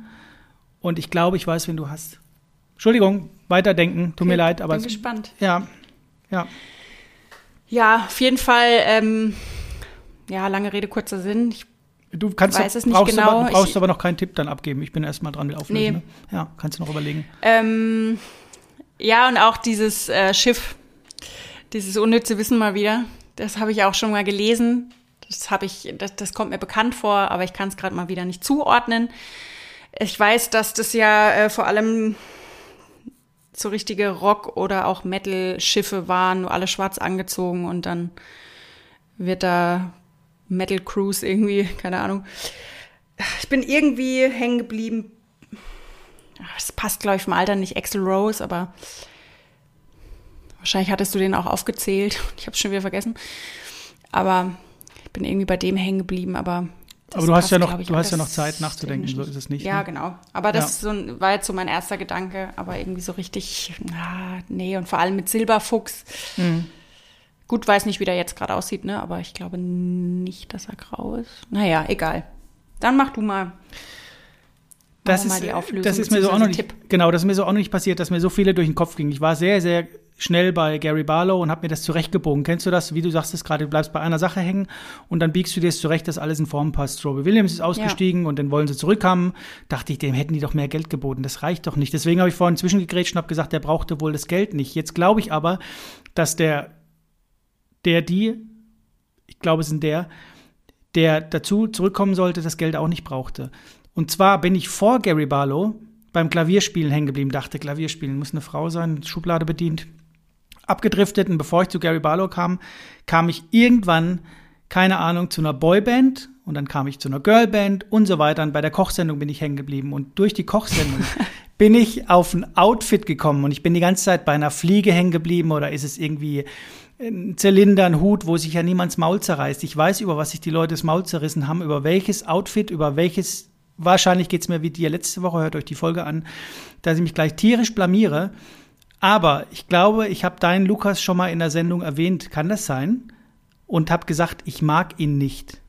und ich glaube, ich weiß, wenn du hast. Entschuldigung, weiterdenken, tut okay, mir leid, aber. Bin gespannt. Ja, ja. Ja, auf jeden Fall, ähm, ja, lange Rede, kurzer Sinn. Ich du kannst weiß es nicht brauchst genau. Aber, du brauchst ich, aber noch keinen Tipp dann abgeben. Ich bin erstmal dran mit auflösen. Nee. Ne? Ja, kannst du noch überlegen. Ähm, ja, und auch dieses äh, Schiff, dieses unnütze Wissen mal wieder. Das habe ich auch schon mal gelesen. Das habe ich, das, das kommt mir bekannt vor, aber ich kann es gerade mal wieder nicht zuordnen. Ich weiß, dass das ja äh, vor allem so richtige Rock- oder auch Metal-Schiffe waren, nur alle schwarz angezogen und dann wird da Metal Cruise irgendwie, [LAUGHS] keine Ahnung. Ich bin irgendwie hängen geblieben. Es passt, glaube ich, vom Alter nicht Axel Rose, aber wahrscheinlich hattest du den auch aufgezählt. [LAUGHS] Ich habe es schon wieder vergessen. Aber ich bin irgendwie bei dem hängen geblieben, aber das aber du hast ja noch, ich, du hast ja noch Zeit nachzudenken, so ist es nicht. Ja, ne? genau. Aber das ja. so, war jetzt so mein erster Gedanke, aber irgendwie so richtig, ah, nee, und vor allem mit Silberfuchs. Mhm. Gut, weiß nicht, wie der jetzt gerade aussieht, ne? Aber ich glaube nicht, dass er grau ist. Naja, egal. Dann mach du mal. Das ist, das ist mir so auch noch nicht, genau, das ist mir so auch noch nicht passiert, dass mir so viele durch den Kopf gingen. Ich war sehr, sehr schnell bei Gary Barlow und habe mir das zurechtgebogen. Kennst du das? Wie du sagst es gerade, du bleibst bei einer Sache hängen und dann biegst du dir es zurecht, dass alles in Form passt. Robbie Williams ist ausgestiegen ja. und dann wollen sie zurückkommen. Dachte ich, dem hätten die doch mehr Geld geboten. Das reicht doch nicht. Deswegen habe ich vorhin zwischengegrätscht und habe gesagt, der brauchte wohl das Geld nicht. Jetzt glaube ich aber, dass der, der, die, ich glaube, es sind der, der dazu zurückkommen sollte, das Geld auch nicht brauchte. Und zwar bin ich vor Gary Barlow beim Klavierspielen hängen geblieben, dachte, Klavierspielen muss eine Frau sein, Schublade bedient abgedriftet und bevor ich zu Gary Barlow kam, kam ich irgendwann, keine Ahnung, zu einer Boyband und dann kam ich zu einer Girlband und so weiter. Und bei der Kochsendung bin ich hängen geblieben. Und durch die Kochsendung [LAUGHS] bin ich auf ein Outfit gekommen und ich bin die ganze Zeit bei einer Fliege hängen geblieben oder ist es irgendwie ein Zylinder, ein Hut, wo sich ja niemands Maul zerreißt. Ich weiß, über was sich die Leute das Maul zerrissen haben, über welches Outfit, über welches, wahrscheinlich geht's mir wie dir letzte Woche, hört euch die Folge an, dass ich mich gleich tierisch blamiere. Aber ich glaube, ich habe deinen Lukas schon mal in der Sendung erwähnt. Kann das sein? Und habe gesagt, ich mag ihn nicht.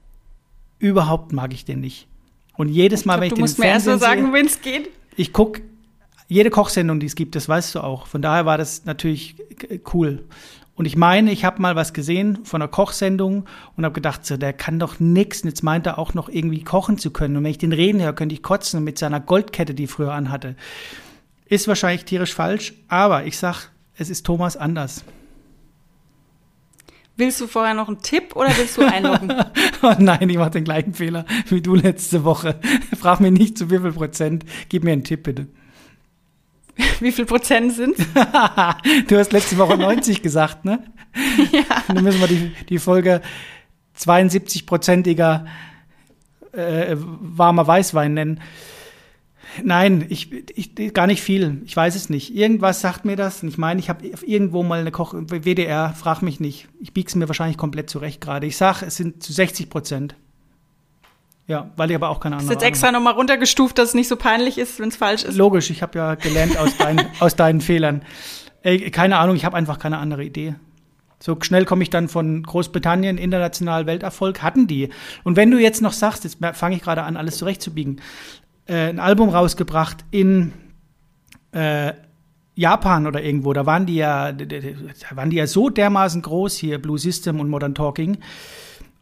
Überhaupt mag ich den nicht. Und jedes Mal, ich glaub, wenn ich den Fernsehen Du musst mir erst mal sagen, wenn es geht. Ich gucke jede Kochsendung, die es gibt, das weißt du auch. Von daher war das natürlich cool. Und ich meine, ich habe mal was gesehen von einer Kochsendung und habe gedacht, so, der kann doch nix. Und jetzt meint er auch noch irgendwie kochen zu können. Und wenn ich den reden höre, könnte ich kotzen mit seiner Goldkette, die er früher anhatte. Ist wahrscheinlich tierisch falsch, aber ich sag, es ist Thomas anders. Willst du vorher noch einen Tipp oder willst du einloggen? [LAUGHS] oh nein, ich mache den gleichen Fehler wie du letzte Woche. [LAUGHS] Frag mich nicht zu wie viel Prozent. Gib mir einen Tipp bitte. [LAUGHS] Wie viel Prozent sind Du hast letzte Woche 90 gesagt, ne? Ja. Dann müssen wir die, die Folge 72-prozentiger äh, warmer Weißwein nennen. Nein, ich, ich, gar nicht viel. Ich weiß es nicht. Irgendwas sagt mir das. Und ich meine, ich habe irgendwo mal eine Koch, WDR, frag mich nicht. Ich biege es mir wahrscheinlich komplett zurecht gerade. Ich sage, es sind zu 60 Prozent. Ja, weil ich aber auch keine Ahnung habe. Ist jetzt extra nochmal runtergestuft, dass es nicht so peinlich ist, wenn es falsch ist. Logisch, ich habe ja gelernt aus, dein, [LAUGHS] aus deinen Fehlern. Ey, keine Ahnung, ich habe einfach keine andere Idee. So schnell komme ich dann von Großbritannien, international Welterfolg, hatten die. Und wenn du jetzt noch sagst, jetzt fange ich gerade an, alles zurechtzubiegen, äh, ein Album rausgebracht in äh, Japan oder irgendwo. Da waren die ja, da waren die ja so dermaßen groß hier, Blue System und Modern Talking.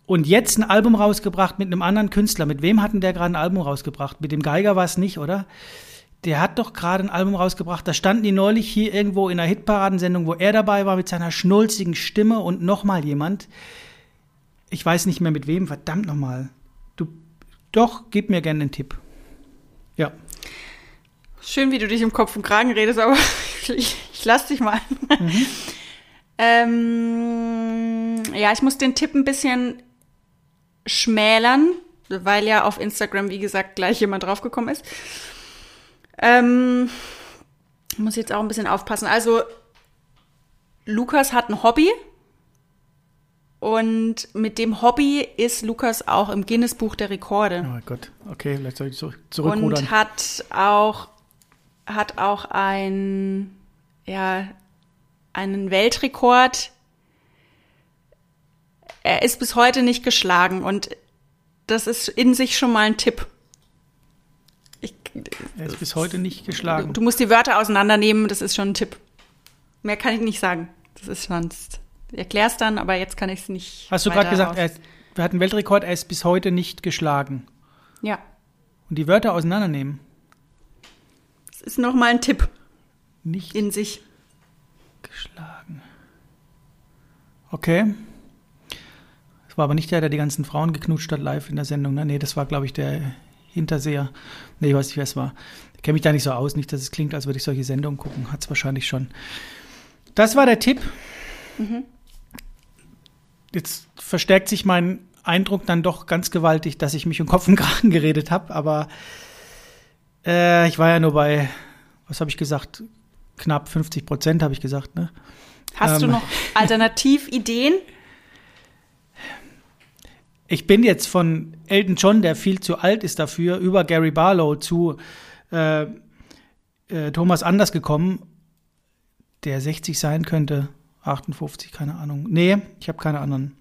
Und jetzt ein Album rausgebracht mit einem anderen Künstler. Mit wem hatten der gerade ein Album rausgebracht? Mit dem Geiger war es nicht, oder? Der hat doch gerade ein Album rausgebracht. Da standen die neulich hier irgendwo in einer Hitparadensendung, wo er dabei war mit seiner schnulzigen Stimme und nochmal jemand. Ich weiß nicht mehr mit wem, verdammt nochmal. Du, doch, gib mir gerne einen Tipp. Ja. Schön, wie du dich im Kopf und Kragen redest, aber [LAUGHS] ich, ich lass dich mal. Mhm. [LAUGHS] Ähm, ja, ich muss den Tipp ein bisschen schmälern, weil ja auf Instagram, wie gesagt, gleich jemand draufgekommen ist. Ähm, muss jetzt auch ein bisschen aufpassen. Also, Lukas hat ein Hobby. Und mit dem Hobby ist Lukas auch im Guinness-Buch der Rekorde. Oh Gott, okay, vielleicht soll ich zurück, zurückrudern. Und hat auch, hat auch ein, ja, einen Weltrekord. Er ist bis heute nicht geschlagen und das ist in sich schon mal ein Tipp. Ich, er ist bis heute nicht geschlagen. Du, musst die Wörter auseinandernehmen, das ist schon ein Tipp. Mehr kann ich nicht sagen. Das ist sonst. Erklär's dann, aber jetzt kann ich es nicht. Hast du gerade gesagt, er wir hatten Weltrekord, er ist bis heute nicht geschlagen. Ja. Und die Wörter auseinandernehmen. Das ist nochmal ein Tipp. Nicht in sich geschlagen. Okay. Das war aber nicht der, der die ganzen Frauen geknutscht hat live in der Sendung. Ne? Nee, das war, glaube ich, der Hinterseher. Nee, ich weiß nicht, wer es war. Ich kenne mich da nicht so aus. Nicht, dass es klingt, als würde ich solche Sendungen gucken. Hat es wahrscheinlich schon. Das war der Tipp. Mhm. Jetzt verstärkt sich mein Eindruck dann doch ganz gewaltig, dass ich mich um Kopf und Kragen [LAUGHS] geredet habe. Aber äh, ich war ja nur bei, was habe ich gesagt? Knapp 50 Prozent, habe ich gesagt. Ne? Hast ähm, du noch Alternativideen? [LAUGHS] ich bin jetzt von Elton John, der viel zu alt ist dafür, über Gary Barlow zu äh, äh, Thomas Anders gekommen, der 60 sein könnte, 58, keine Ahnung. Nee, ich habe keine anderen.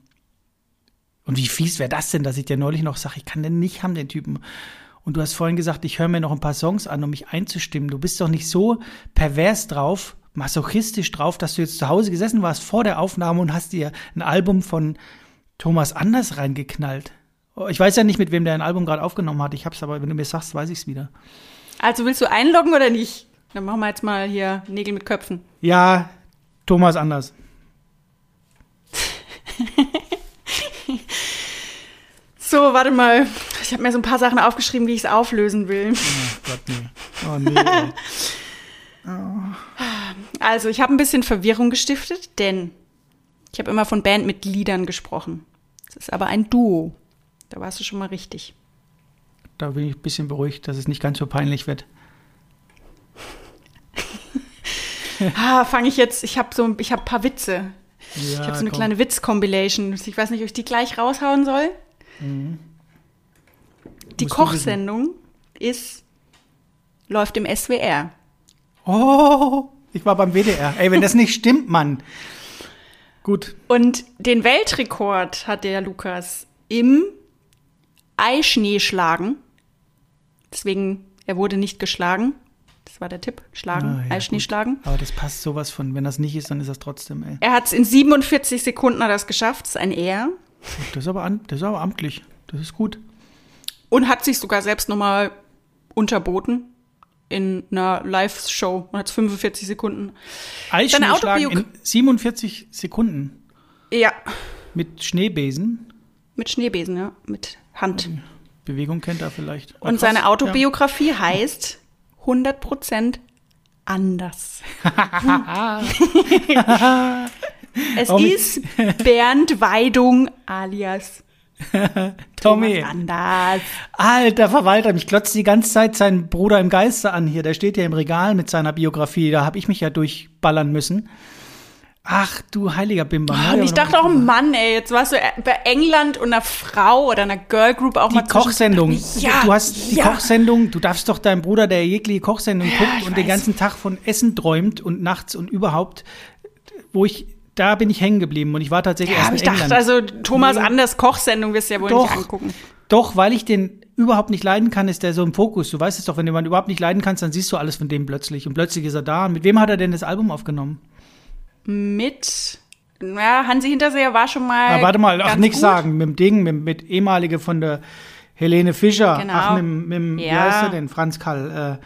Und wie fies wäre das denn, dass ich dir neulich noch sage, ich kann den nicht haben, den Typen. Und du hast vorhin gesagt, ich höre mir noch ein paar Songs an, um mich einzustimmen. Du bist doch nicht so pervers drauf, masochistisch drauf, dass du jetzt zu Hause gesessen warst vor der Aufnahme und hast dir ein Album von Thomas Anders reingeknallt. Oh, ich weiß ja nicht, mit wem der ein Album gerade aufgenommen hat. Ich hab's aber, wenn du mir sagst, weiß ich's wieder. Also willst du einloggen oder nicht? Dann machen wir jetzt mal hier Nägel mit Köpfen. Ja, Thomas Anders. [LAUGHS] so, warte mal. Ich habe mir so ein paar Sachen aufgeschrieben, wie ich es auflösen will. Oh Gott, nee. Oh nee. oh. [LAUGHS] Also, ich habe ein bisschen Verwirrung gestiftet, denn ich habe immer von Bandmitgliedern gesprochen. Es ist aber ein Duo. Da warst du schon mal richtig. Da bin ich ein bisschen beruhigt, dass es nicht ganz so peinlich wird. Ah, fange ich jetzt, ich habe so ich habe ein paar Witze. Ja, ich habe so eine komm. kleine Witz-Compilation. Ich weiß nicht, ob ich die gleich raushauen soll. Mhm. Die Musst Kochsendung ist läuft im SWR. Oh, ich war beim WDR. Ey, wenn das nicht stimmt, Mann. Gut. Und den Weltrekord hat der Lukas im Eischnee schlagen. Deswegen, er wurde nicht geschlagen. Das war der Tipp. Schlagen, ah, ja, Eischnee gut. schlagen. Aber das passt sowas von, wenn das nicht ist, dann ist das trotzdem, ey. Er hat es in 47 Sekunden hat das geschafft. Das ist ein Er. Das ist aber, an, das ist aber amtlich. Das ist gut. Und hat sich sogar selbst nochmal unterboten in einer Live-Show. Man hat 45 Sekunden. Eisschnee schlagen in 47 Sekunden? Ja. Mit Schneebesen? Mit Schneebesen, ja. Mit Hand. Bewegung kennt er vielleicht. Und seine Autobiografie ja. heißt 100% anders. [LAUGHS] es oh, ist Bernd Weidung alias [LAUGHS] Tommy. Anders. Alter Verwalter, mich klotzt die ganze Zeit sein Bruder im Geiste an hier. Der steht ja im Regal mit seiner Biografie. Da habe ich mich ja durchballern müssen. Ach, du heiliger Bimba. Oh, und ich dachte auch, Mann, ey, jetzt warst du bei England und einer Frau oder einer Girlgroup auch die mal Die Kochsendung. Ja, du hast die ja. Kochsendung, du darfst doch deinem Bruder, der jegliche Kochsendung ja, guckt und weiß. den ganzen Tag von Essen träumt und nachts und überhaupt, wo ich da bin ich hängen geblieben und ich war tatsächlich ja, erst in ich England. dachte, also Thomas. Anders Kochsendung wirst du ja wohl doch, nicht angucken. Doch, weil ich den überhaupt nicht leiden kann, ist der so im Fokus. Du weißt es doch, wenn du jemanden überhaupt nicht leiden kannst, dann siehst du alles von dem plötzlich. Und plötzlich ist er da. Und mit wem hat er denn das Album aufgenommen? Mit ja, Hansi Hinterseher war schon mal. Ja, warte mal, ach, nichts sagen. Mit dem Ding, mit, mit ehemalige von der Helene Fischer. Genau. Ach, mit, mit ja. wie heißt er denn? Franz Kall. Äh,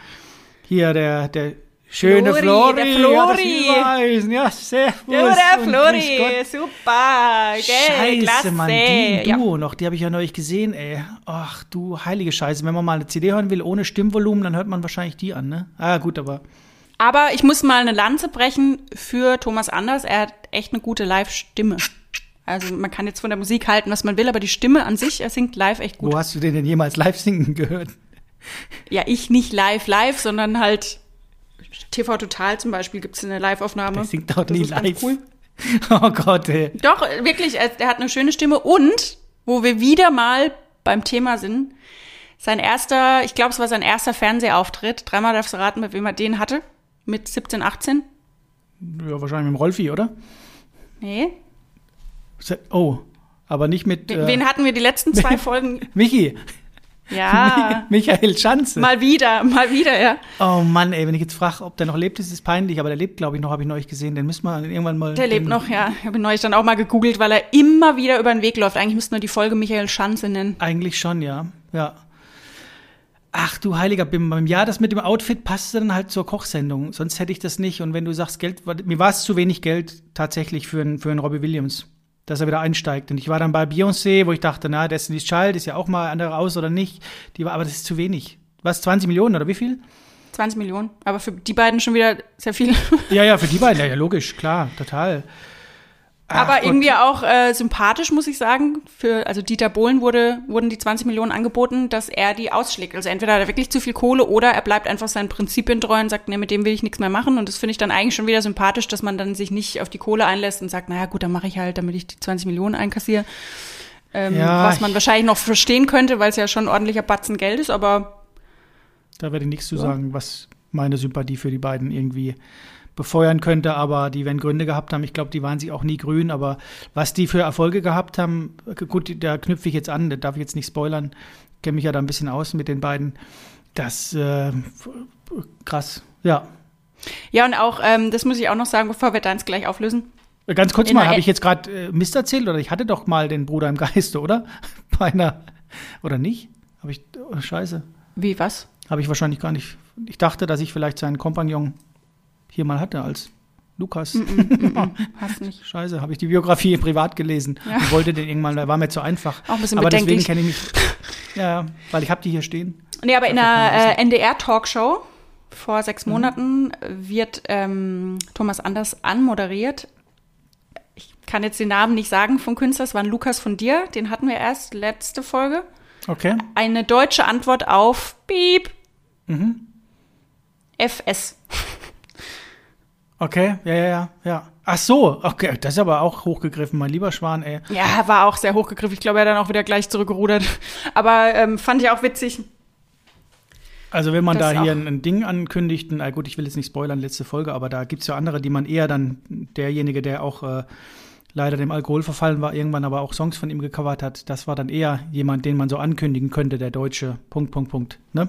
hier, der, der Schöne Flori, Flori. Der Flori. Ja, ja. Du, der Flori, super, gell, Scheiße, klasse. Mann, die Duo ja. noch, die habe ich ja neulich gesehen, ey. Ach, du heilige Scheiße. Wenn man mal eine CD hören will ohne Stimmvolumen, dann hört man wahrscheinlich die an, ne? Ah, gut, aber Aber ich muss mal eine Lanze brechen für Thomas Anders. Er hat echt eine gute Live-Stimme. Also man kann jetzt von der Musik halten, was man will, aber die Stimme an sich, er singt live echt gut. Wo hast du den denn jemals live singen gehört? Ja, ich nicht live live, sondern halt TV Total zum Beispiel gibt es eine Live-Aufnahme. Der singt doch Das nie live. Cool. [LAUGHS] Oh Gott, ey. Doch, wirklich, er, er hat eine schöne Stimme und, wo wir wieder mal beim Thema sind, sein erster, ich glaube, es war sein erster Fernsehauftritt. Dreimal darfst du raten, mit wem er den hatte. Mit 17, 18? Ja, wahrscheinlich mit dem Rolfi, oder? Nee. Oh, aber nicht mit äh, Wen hatten wir die letzten zwei [LAUGHS] Folgen? Michi. Ja. [LAUGHS] Michael Schanze. mal wieder, mal wieder, ja. Oh Mann, ey, wenn ich jetzt frage, ob der noch lebt, ist es peinlich, aber der lebt, glaube ich, noch, habe ich neulich gesehen. Den müssen wir irgendwann mal. Der lebt noch, ja. Ich habe ihn neulich dann auch mal gegoogelt, weil er immer wieder über den Weg läuft. Eigentlich müssten wir die Folge Michael Schanze nennen. Eigentlich schon, ja. Ja. Ach du heiliger Bim, ja, das mit dem Outfit passte dann halt zur Kochsendung. Sonst hätte ich das nicht. Und wenn du sagst, Geld, mir war es zu wenig Geld tatsächlich für einen, für einen Robbie Williams, dass er wieder einsteigt. Und ich war dann bei Beyoncé, wo ich dachte, na, Destiny's Child ist ja auch mal andere aus oder nicht. Die war, aber das ist zu wenig. Was, 20 Millionen oder wie viel? 20 Millionen. Aber für die beiden schon wieder sehr viel. Ja, ja, für die beiden, [LAUGHS] ja, ja logisch, klar, total. Ach Aber Gott. irgendwie auch äh, sympathisch, muss ich sagen. Für, also Dieter Bohlen wurde, wurden die 20 Millionen angeboten, dass er die ausschlägt. Also entweder hat er wirklich zu viel Kohle oder er bleibt einfach seinen Prinzipien treu und sagt, nee, mit dem will ich nichts mehr machen. Und das finde ich dann eigentlich schon wieder sympathisch, dass man dann sich nicht auf die Kohle einlässt und sagt, naja gut, dann mache ich halt, damit ich die 20 Millionen einkassiere. Ähm, Ja, was man ich- wahrscheinlich noch verstehen könnte, weil es ja schon ein ordentlicher Batzen Geld ist, aber Da werde ich nichts zu sagen, was meine Sympathie für die beiden irgendwie befeuern könnte, aber die werden Gründe gehabt haben. Ich glaube, die waren sich auch nie grün, aber was die für Erfolge gehabt haben, gut, da knüpfe ich jetzt an, da darf ich jetzt nicht spoilern, kenne mich ja da ein bisschen aus mit den beiden. Das äh, krass, ja. ja, und auch, ähm, das muss ich auch noch sagen, bevor wir deins gleich auflösen. Ganz kurz In mal, habe ich jetzt gerade äh, Mist erzählt oder ich hatte doch mal den Bruder im Geiste, oder? [LAUGHS] Bei einer, oder nicht? Habe ich, oh, scheiße. Wie, was? Habe ich wahrscheinlich gar nicht. Ich dachte, dass ich vielleicht seinen Kompagnon hier mal hatte als Lukas. [LAUGHS] Hast nicht. Scheiße, habe ich die Biografie [LAUGHS] privat gelesen Ja. und wollte den irgendwann, da war mir zu einfach. Auch ein bisschen Aber deswegen bedenklich. kenne ich mich. Ja, weil ich habe die hier stehen. Nee, aber in einer wissen. äh, NDR-Talkshow vor sechs Mhm. Monaten wird ähm, Thomas Anders anmoderiert. Ich kann jetzt den Namen nicht sagen vom Künstler, es war ein Lukas von dir, den hatten wir erst letzte Folge. Okay. Eine deutsche Antwort auf Piep. Mhm. FS. Okay, ja, ja, ja, ja. Ach so, okay, das ist aber auch hochgegriffen, mein lieber Schwan, ey. Ja, war auch sehr hochgegriffen. Ich glaube, er hat dann auch wieder gleich zurückgerudert. Aber ähm, fand ich auch witzig. Also wenn man Das da hier ein, ein Ding ankündigt, na gut, ich will jetzt nicht spoilern, letzte Folge, aber da gibt's ja andere, die man eher dann, derjenige, der auch äh, leider dem Alkohol verfallen war, irgendwann aber auch Songs von ihm gecovert hat, das war dann eher jemand, den man so ankündigen könnte, der Deutsche, Punkt, Punkt, Punkt, ne?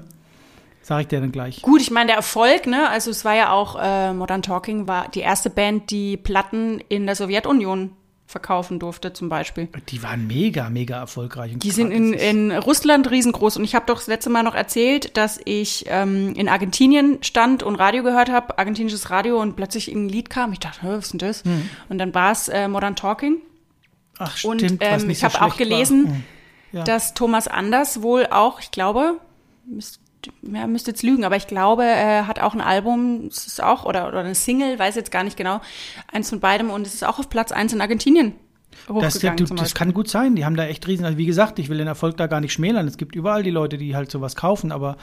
Sag ich dir dann gleich. Gut, ich meine, der Erfolg, ne? Also es war ja auch, äh, Modern Talking war die erste Band, die Platten in der Sowjetunion verkaufen durfte, zum Beispiel. Die waren mega, mega erfolgreich. Und Die sind in, in Russland riesengroß. Und ich habe doch das letzte Mal noch erzählt, dass ich ähm, in Argentinien stand und Radio gehört habe, argentinisches Radio, und plötzlich ein Lied kam. Ich dachte, was ist denn das? Und dann war es äh, Modern Talking. Ach, Und stimmt, was ähm, ich so habe auch gelesen, Hm. Ja. dass Thomas Anders wohl auch, ich glaube, ja, müsste jetzt lügen, aber ich glaube, er hat auch ein Album, es ist auch, oder, oder eine Single, weiß jetzt gar nicht genau, eins von beidem und es ist auch auf Platz eins in Argentinien Das, hochgegangen du, das kann gut sein. Die haben da echt riesen. Also wie gesagt, ich will den Erfolg da gar nicht schmälern. Es gibt überall die Leute, die halt sowas kaufen. Aber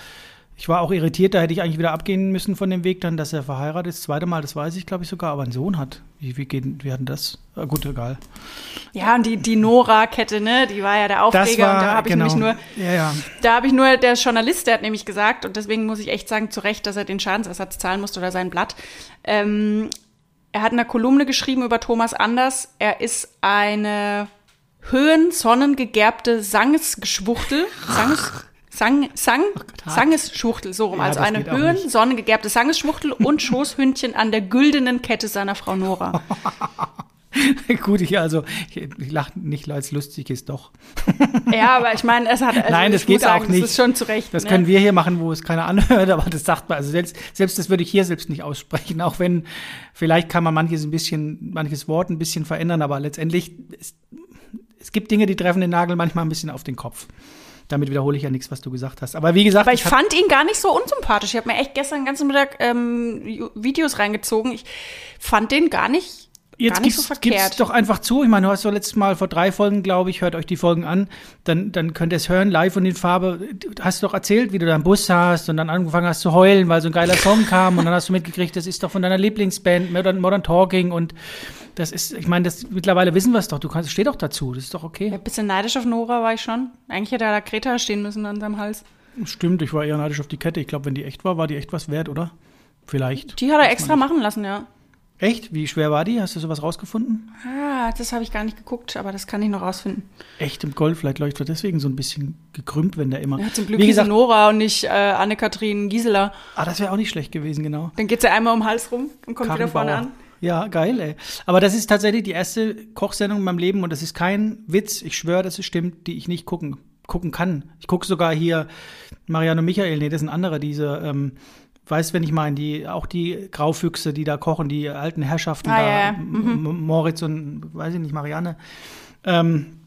ich war auch irritiert. Da hätte ich eigentlich wieder abgehen müssen von dem Weg dann, dass er verheiratet ist. Das zweite Mal, das weiß ich, glaube ich sogar. Aber einen Sohn hat. Wie, wie, geht, wie hat denn das? Ah, gut, egal. Ja, und die, die Nora-Kette, ne, die war ja der Aufreger war und da habe ich genau. nämlich nur, Ja, ja. da habe ich nur, der Journalist, der hat nämlich gesagt, und deswegen muss ich echt sagen, zu Recht, dass er den Schadensersatz zahlen musste oder sein Blatt. Ähm, er hat in einer Kolumne geschrieben über Thomas Anders. Er ist eine höhensonnengegerbte Sangesgeschwuchtel. Sanges, [LAUGHS] Sang, Sang, Sangesschwuchtel, so rum. Ja, also eine nicht. höhensonnengegerbte Sangesschwuchtel [LAUGHS] und Schoßhündchen an der güldenen Kette seiner Frau Nora. [LAUGHS] gut, ich also, ich, ich lache nicht, weil es lustig ist, doch. Ja, aber ich meine, es hat. Also Nein, das geht sagen, auch nicht. Das ist schon zu Recht. Das ne? können wir hier machen, wo es keiner [LAUGHS] anhört, aber das sagt man. Also selbst, selbst das würde ich hier selbst nicht aussprechen, auch wenn vielleicht kann man manches ein bisschen, manches Wort ein bisschen verändern, aber letztendlich es, es gibt Dinge, die treffen den Nagel manchmal ein bisschen auf den Kopf. Damit wiederhole ich ja nichts, was du gesagt hast. Aber wie gesagt, Aber ich fand ihn gar nicht so unsympathisch. Ich habe mir echt gestern den ganzen Mittag ähm, Videos reingezogen. Ich fand den gar nicht Jetzt gib's, so gib's doch einfach zu. Ich meine, du hast so letztes Mal vor drei Folgen, glaube ich, hört euch die Folgen an. Dann, dann könnt ihr es hören, live und in Farbe. Du hast doch erzählt, wie du deinen Bus hast und dann angefangen hast zu heulen, weil so ein geiler Song kam und dann hast du mitgekriegt, das ist doch von deiner Lieblingsband Modern, Modern Talking und das ist, ich meine, das mittlerweile wissen wir es doch. Du kannst, steh doch dazu. Das ist doch okay. Ein bisschen neidisch auf Nora war ich schon. Eigentlich hätte da Greta stehen müssen an seinem Hals. Stimmt, ich war eher neidisch auf die Kette. Ich glaube, wenn die echt war, war die echt was wert, oder? Vielleicht. Die hat er extra machen lassen, ja. Echt? Wie schwer war die? Hast du sowas rausgefunden? Ah, das habe ich gar nicht geguckt, aber das kann ich noch rausfinden. Echt im Golf, vielleicht läuft er deswegen so ein bisschen gekrümmt, wenn der immer. Ja, zum Glück Wie gesagt, Nora und nicht äh, Anne-Kathrin Gisela. ah, das wäre auch nicht schlecht gewesen, genau. Dann geht sie einmal um den Hals rum und kommt wieder vorne Karrenbauer. an. Ja, geil, ey. Aber das ist tatsächlich die erste Kochsendung in meinem Leben und das ist kein Witz, ich schwöre, dass es stimmt, die ich nicht gucken, gucken kann. Ich gucke sogar hier Mariano Michael, nee, das sind andere, diese, ähm, weißt wenn ich meine, die, auch die Graufüchse, die da kochen, die alten Herrschaften Ah, da, ja, ja. M- M- Moritz und, weiß ich nicht, Marianne. Ähm,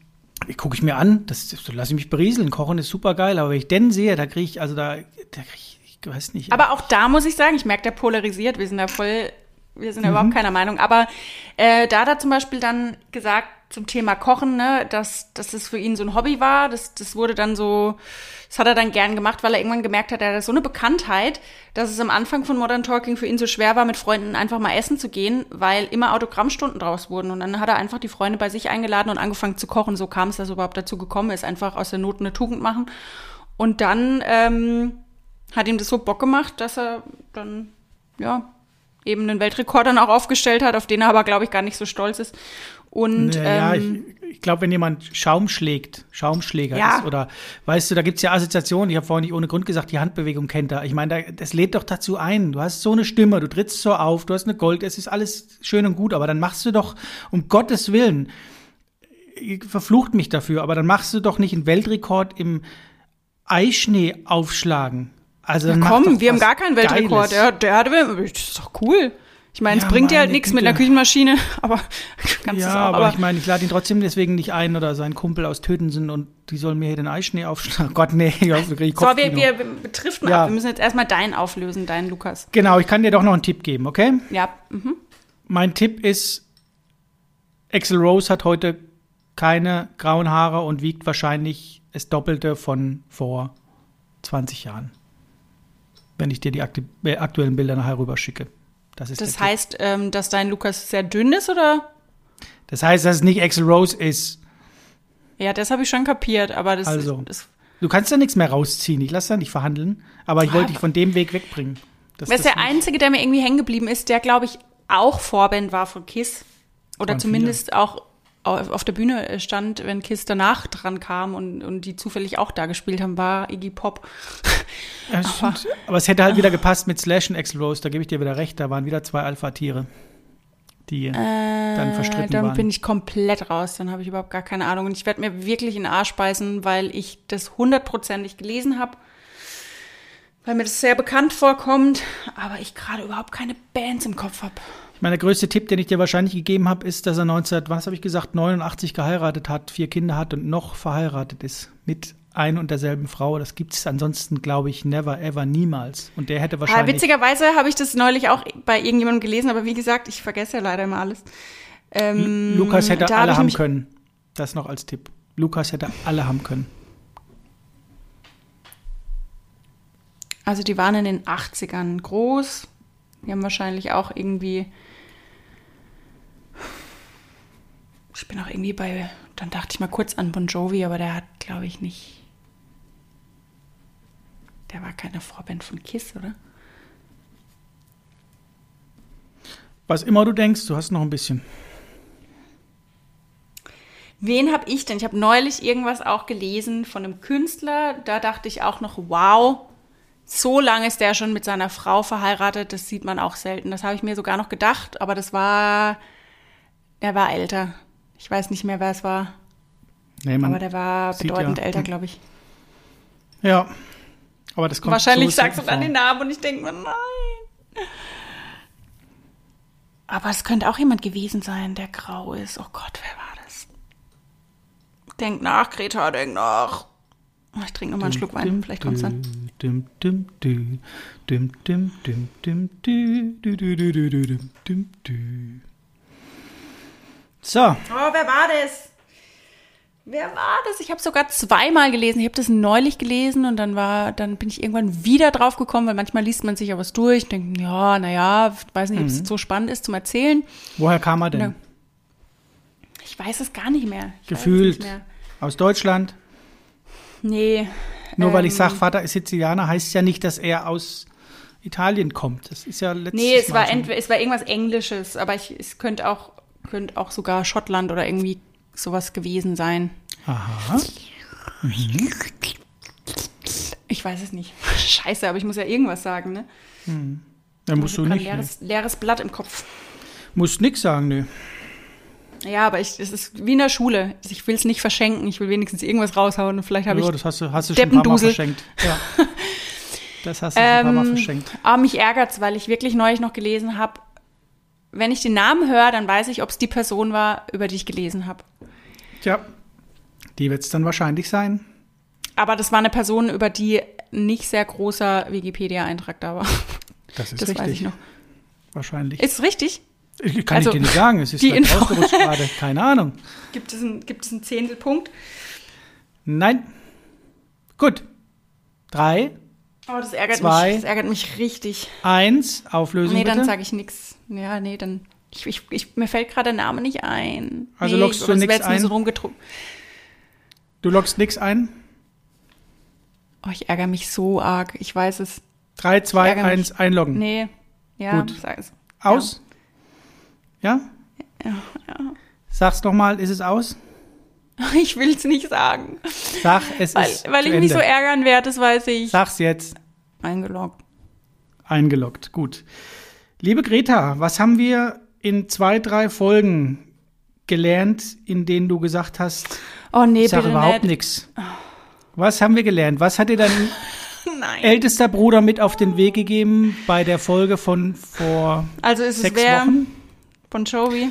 gucke ich mir an, das, das lasse ich mich berieseln. Kochen ist super geil, aber wenn ich den sehe, da kriege ich, also da, da kriege ich, ich weiß nicht. Aber auch da muss ich sagen, ich merke, der polarisiert. Wir sind da voll, wir sind Mhm. überhaupt keiner Meinung. Aber äh, da hat er zum Beispiel dann gesagt zum Thema Kochen, ne, dass, dass es für ihn so ein Hobby war. Das, das wurde dann so, das hat er dann gern gemacht, weil er irgendwann gemerkt hat, er hat so eine Bekanntheit, dass es am Anfang von Modern Talking für ihn so schwer war, mit Freunden einfach mal essen zu gehen, weil immer Autogrammstunden draus wurden. Und dann hat er einfach die Freunde bei sich eingeladen und angefangen zu kochen. So kam es, dass er überhaupt dazu gekommen ist, einfach aus der Not eine Tugend machen. Und dann ähm, hat ihm das so Bock gemacht, dass er dann, ja, eben einen Weltrekord dann auch aufgestellt hat, auf den er aber, glaube ich, gar nicht so stolz ist. Und ja, ähm, ich, ich glaube, wenn jemand Schaum schlägt, Schaumschläger Ja. ist, oder weißt du, da gibt's ja Assoziationen, ich habe vorhin nicht ohne Grund gesagt, die Handbewegung kennt er. Ich meine, da, das lädt doch dazu ein. Du hast so eine Stimme, du trittst so auf, du hast eine Gold, es ist alles schön und gut, aber dann machst du doch, um Gottes Willen, ihr verflucht mich dafür, aber dann machst du doch nicht einen Weltrekord im Eischnee aufschlagen. Also dann komm, wir haben gar keinen Weltrekord. Der, der hatte, das ist doch cool. Ich meine, Ja, es bringt dir halt nichts mit einer. Küchenmaschine, [LAUGHS] aber kannst Ja, auch. aber, Aber, ich meine, ich lade ihn trotzdem deswegen nicht ein oder seinen Kumpel aus Tötensen und die sollen mir hier den Eischnee aufschlagen. [LAUGHS] Gott, nee, ich hoffe, wir kriegen so, wir, wir, wir betriften Ja. ab. Wir müssen jetzt erstmal deinen auflösen, deinen Lukas. Genau, ich kann dir doch noch einen Tipp geben, okay? Ja, mhm. Mein Tipp ist, Axel Rose hat heute keine grauen Haare und wiegt wahrscheinlich das Doppelte von vor 20 Jahren. Wenn ich dir die äh, aktuellen Bilder nachher rüberschicke. Das ist Das heißt, ähm, dass dein Lukas sehr dünn ist, oder? Das heißt, dass es nicht Axel Rose ist. Ja, das habe ich schon kapiert, aber das, Also. das Du kannst da nichts mehr rausziehen. Ich lasse da nicht verhandeln. Aber ich wollte dich von dem Weg wegbringen. Das, ist der Einzige, der mir irgendwie hängen geblieben ist, der, glaube ich, auch Vorband war von Kiss. Oder zumindest auch auf der Bühne stand, wenn Kiss danach dran kam und, und die zufällig auch da gespielt haben, war Iggy Pop. Ja, stimmt. aber es hätte halt wieder gepasst mit Slash und Axel Rose. Da gebe ich dir wieder recht. Da waren wieder zwei Alpha-Tiere, die dann verstritten Äh, dann waren. bin ich komplett raus. Dann habe ich überhaupt gar keine Ahnung. Und ich werde mir wirklich in den Arsch beißen, weil ich das hundertprozentig gelesen habe. Weil mir das sehr bekannt vorkommt, aber ich gerade überhaupt keine Bands im Kopf habe. Ich meine, der größte Tipp, den ich dir wahrscheinlich gegeben habe, ist, dass er 19, was habe ich gesagt, 89 geheiratet hat, vier Kinder hat und noch verheiratet ist mit ein und derselben Frau. Das gibt es ansonsten, glaube ich, never, ever, niemals. Und der hätte Ah, wahrscheinlich. witzigerweise habe ich das neulich auch bei irgendjemandem gelesen, aber wie gesagt, ich vergesse ja leider immer alles. Ähm, Lukas hätte hab alle ich haben können. Das noch als Tipp. Lukas hätte alle haben können. Also die waren in den 80ern groß. Die haben wahrscheinlich auch irgendwie. Ich bin auch irgendwie bei. Dann dachte ich mal kurz an Bon Jovi, aber der hat, glaube ich, nicht. Der war keine Vorband von Kiss, oder? Was immer du denkst, du hast noch ein bisschen. Wen habe ich denn? Ich habe neulich irgendwas auch gelesen von einem Künstler. Da dachte ich auch noch, wow, so lange ist der schon mit seiner Frau verheiratet. Das sieht man auch selten. Das habe ich mir sogar noch gedacht, aber das war, der war älter. Ich weiß nicht mehr, wer es war, Nee, man aber der war bedeutend ja- älter, glaube ich. Ja. Aber das kommt Wahrscheinlich so sagst du dann den Namen und ich denke mir, nein. Aber es könnte auch jemand gewesen sein, der grau ist. Oh Gott, wer war das? Denk nach, Greta, denk nach. Ich trinke nochmal einen Schluck Wein, vielleicht kommt's dann. Dim, dim, dim, dim, dim, dim, dim, dim, dim, dim, dim, dim, dim, dim, dim. So, Oh, wer war das? Wer war das? Ich habe sogar zweimal gelesen. Ich habe das neulich gelesen und dann war, dann bin ich irgendwann wieder drauf gekommen, weil manchmal liest man sich ja was durch und denkt, ja, naja, weiß nicht, ob es jetzt so spannend ist zum Erzählen. woher kam er denn? Ja. Ich weiß es gar nicht mehr. Ich Gefühlt. Nicht mehr. Aus Deutschland? Nee. Nur weil ich ähm, sage, Vater ist Sizilianer, heißt ja nicht, dass er aus Italien kommt. Das ist ja letztes Nee, es Mal war, entweder, es war irgendwas Englisches, aber ich, es könnte auch, könnte auch sogar Schottland oder irgendwie sowas gewesen sein. Aha. Ich weiß es nicht. [LAUGHS] Scheiße, aber ich muss ja irgendwas sagen, ne? Da musst du nicht. Ne? leeres, leeres Blatt im Kopf. Musst nix sagen, ne. Ja, aber ich, es ist wie in der Schule. Ich will es nicht verschenken. Ich will wenigstens irgendwas raushauen und vielleicht habe Ja, ich. das hast du, hast du schon ein paar Mal verschenkt. [LAUGHS] Ja. Das hast du schon ein paar Mal Ähm, verschenkt. Aber mich ärgert's, weil ich wirklich neulich noch gelesen habe. Wenn ich den Namen höre, dann weiß ich, ob es die Person war, über die ich gelesen habe. Tja, die wird es dann wahrscheinlich sein. Aber das war eine Person, über die nicht sehr großer Wikipedia-Eintrag da war. Das ist Das richtig. weiß ich noch. Wahrscheinlich. Ist es richtig? Ich- Kann also, ich dir nicht sagen, es ist die Info- gerade. [LAUGHS] Keine Ahnung. Gibt es, ein, gibt es einen Zehntelpunkt? Nein. Gut. Drei, Oh, das ärgert Zwei. mich. Das ärgert mich richtig. eins, Auflösung Nee, dann bitte. sage ich nichts. Ja, nee, dann. Ich, ich, ich, mir fällt gerade der Name nicht ein. Also nee, loggst du nur ein? So. Du loggst nix ein. Oh, ich ärgere mich so arg. Ich weiß es. Drei, zwei, ärgere mich. eins, einloggen. Nee. Ja, Gut. sag es. Aus? Ja? Ja, ja. Sag's doch mal, ist es aus? [LAUGHS] Ich will es nicht sagen. Sag, es Weil, ist weil ich mich Ende. so ärgern werde, das weiß ich. Sag's jetzt. Eingeloggt. Eingeloggt. Gut. Liebe Greta, was haben wir in zwei, drei Folgen gelernt, in denen du gesagt hast, Oh nee, ich sage überhaupt nicht. nichts? Was haben wir gelernt? Was hat dir dein [LAUGHS] ältester Bruder mit auf den Weg gegeben bei der Folge von vor Also ist es sechs wer? Wochen? Bon Jovi?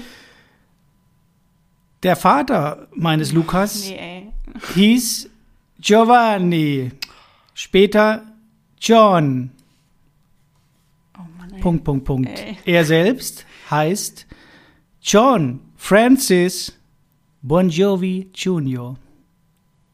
Der Vater meines Lukas Nee, hieß Giovanni. Später John. Oh Mann, ey. Punkt, Punkt, Punkt. Ey. Er selbst heißt John Francis Bon Jovi Jr.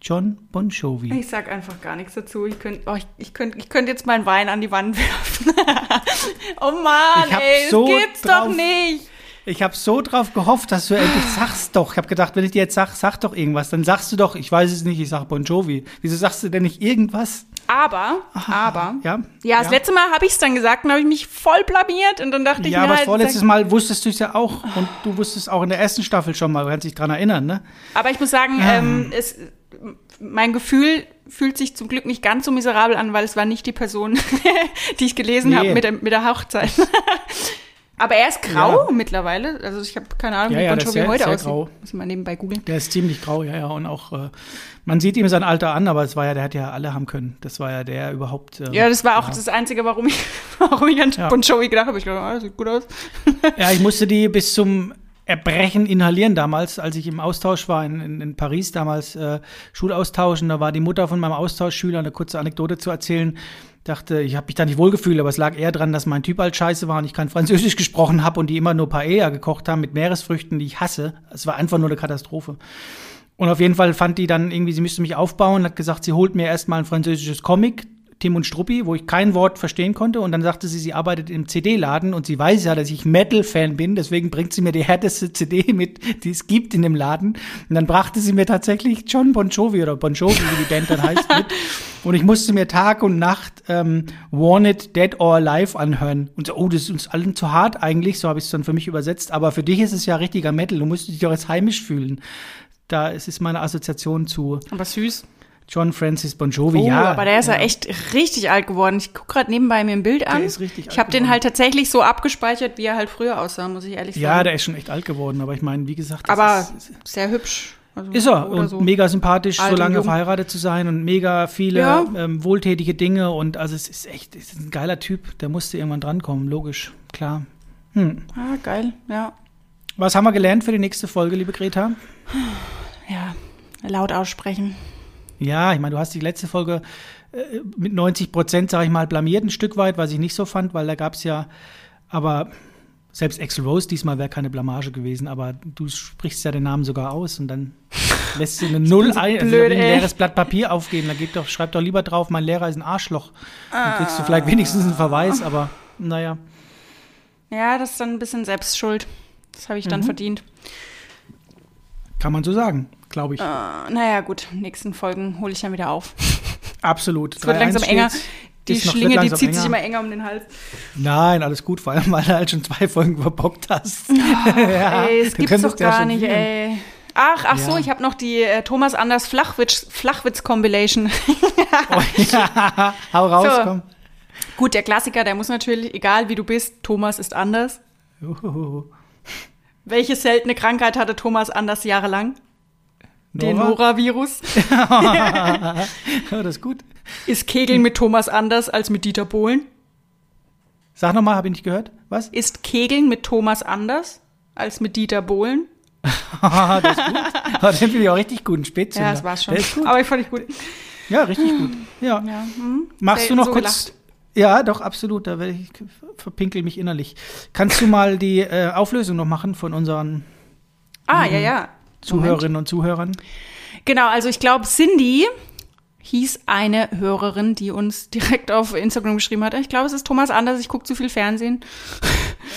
John Bon Jovi. Ich sag einfach gar nichts dazu. Ich könnte oh, ich, ich könnt, ich könnt jetzt meinen Wein an die Wand werfen. [LAUGHS] oh Mann, ey, so das gibt's doch nicht. Ich habe so drauf gehofft, dass du endlich sagst doch. Ich habe gedacht, wenn ich dir jetzt sag, sag doch irgendwas, dann sagst du doch, ich weiß es nicht, ich sag Bon Jovi. Wieso sagst du denn nicht irgendwas? Aber, aber. Ja? Ja, das letzte Mal habe ich es dann gesagt und habe ich mich voll blamiert und dann dachte ich Ja, mir aber das halt, vorletztes Mal wusstest du es ja auch. Und du wusstest auch in der ersten Staffel schon mal, du kannst dich dran erinnern, ne? aber ich muss sagen, Ja. ähm, es, mein Gefühl fühlt sich zum Glück nicht ganz so miserabel an, weil es war nicht die Person, [LAUGHS] die ich gelesen Nee. habe mit der, mit der Hochzeit. [LAUGHS] aber er ist grau Ja. mittlerweile. Also ich habe keine Ahnung, Ja, wie ja, Bon Jovi sehr- heute sehr aussieht. grau. Muss mal nebenbei googeln. Der ist ziemlich grau, ja, ja. Und auch, äh, man sieht ihm sein Alter an, aber es war ja, der hat ja alle haben können. Das war ja der überhaupt. Äh, Ja, das war auch das Einzige, warum ich, [LAUGHS] warum ich an Ja. Bon Jovi gedacht habe. Ich glaube, ah, das sieht gut aus. [LAUGHS] Ja, ich musste die bis zum Erbrechen inhalieren damals, als ich im Austausch war in, in, in Paris, damals äh, Schulaustausch. Und da war die Mutter von meinem Austauschschüler, eine kurze Anekdote zu erzählen. Dachte, ich habe mich da nicht wohlgefühlt, aber es lag eher dran, dass mein Typ halt scheiße war und ich kein Französisch [LAUGHS] gesprochen habe und die immer nur Paella gekocht haben mit Meeresfrüchten, die ich hasse. Es war einfach nur eine Katastrophe. Und auf jeden Fall fand die dann irgendwie, sie müsste mich aufbauen, hat gesagt, sie holt mir erstmal ein französisches Comic, Tim und Struppi, wo ich kein Wort verstehen konnte. Und dann sagte sie, sie arbeitet im CD-Laden und sie weiß ja, dass ich Metal-Fan bin, deswegen bringt sie mir die härteste CD mit, die es gibt in dem Laden. Und dann brachte sie mir tatsächlich John Bon Jovi oder Bon Jovi, wie die Band dann heißt, mit. [LAUGHS] Und ich musste mir Tag und Nacht ähm, Wanted, Dead or Alive anhören. Und so, oh, das ist uns allen zu hart eigentlich, so habe ich es dann für mich übersetzt. Aber für dich ist es ja richtiger Metal, du musst dich doch jetzt heimisch fühlen. Da ist es meine Assoziation zu Aber süß. John Francis Bon Jovi. Oh, ja, aber der ist ja, ja echt richtig alt geworden. Ich gucke gerade nebenbei mir ein Bild an. ist richtig ich habe den halt tatsächlich so abgespeichert, wie er halt früher aussah, muss ich ehrlich sagen. Ja, der ist schon echt alt geworden, aber ich meine, wie gesagt, aber ist, sehr hübsch. Also, ist er und so. mega sympathisch, so lange verheiratet zu sein und mega viele Ja. ähm, wohltätige Dinge und also es ist echt, es ist ein geiler Typ, der musste irgendwann drankommen, logisch, klar. Hm. Ah, geil, ja. Was haben wir gelernt für die nächste Folge, liebe Greta? Ja, laut aussprechen. Ja, ich meine, du hast die letzte Folge äh, mit 90 Prozent, sage ich mal, blamiert ein Stück weit, was ich nicht so fand, weil da gab es ja, aber selbst Axel Rose diesmal wäre keine Blamage gewesen, aber du sprichst ja den Namen sogar aus und dann [LAUGHS] lässt du eine Null so ein, also blöd, ein leeres Blatt Papier aufgeben. Da geht doch, schreib doch lieber drauf, mein Lehrer ist ein Arschloch. Dann kriegst du vielleicht wenigstens einen Verweis, aber naja. Ja, das ist dann ein bisschen Selbstschuld. Das habe ich dann verdient. Kann man so sagen, glaube ich. Äh, naja, gut, nächsten Folgen hole ich dann wieder auf. [LAUGHS] Absolut. Es wird langsam enger. Die Schlinge, die zieht sich enger. immer enger um den Hals. Nein, alles gut, vor allem, [LAUGHS] weil du halt schon zwei Folgen verbockt hast. ja, [LAUGHS] ey, es gibt's doch ja gar schon nicht, ey. Ach, ach so, Ja. ich habe noch die äh, Thomas Anders Flachwitz, Flachwitz-Compilation. Oh, ja. Hau raus, So. komm. Gut, der Klassiker, der muss natürlich, egal wie du bist, Thomas ist anders. Uhuhu. Welche seltene Krankheit hatte Thomas Anders jahrelang? Den Nora? Nora-Virus. Ja, [LAUGHS] das ist gut. Ist Kegeln mit Thomas anders als mit Dieter Bohlen? Sag nochmal, habe ich nicht gehört? Was? Ist Kegeln mit Thomas anders als mit Dieter Bohlen? [LAUGHS] das ist gut. Aber den finde ich auch richtig gut, ein Spätzünder. Ja, das war's schon. Ist gut. Aber ich fand ich gut. Ja, richtig gut. Ja. Ja, hm. Machst du noch so kurz. gelacht. Ja, doch, absolut. Da ich verpinkel mich innerlich. Kannst du mal die äh, Auflösung noch machen von unseren Ah, ja, ja. Zuhörerinnen und Zuhörern? Genau, also ich glaube, Cindy hieß eine Hörerin, die uns direkt auf Instagram geschrieben hat. Ich glaube, es ist Thomas Anders, ich gucke zu viel Fernsehen. [LAUGHS]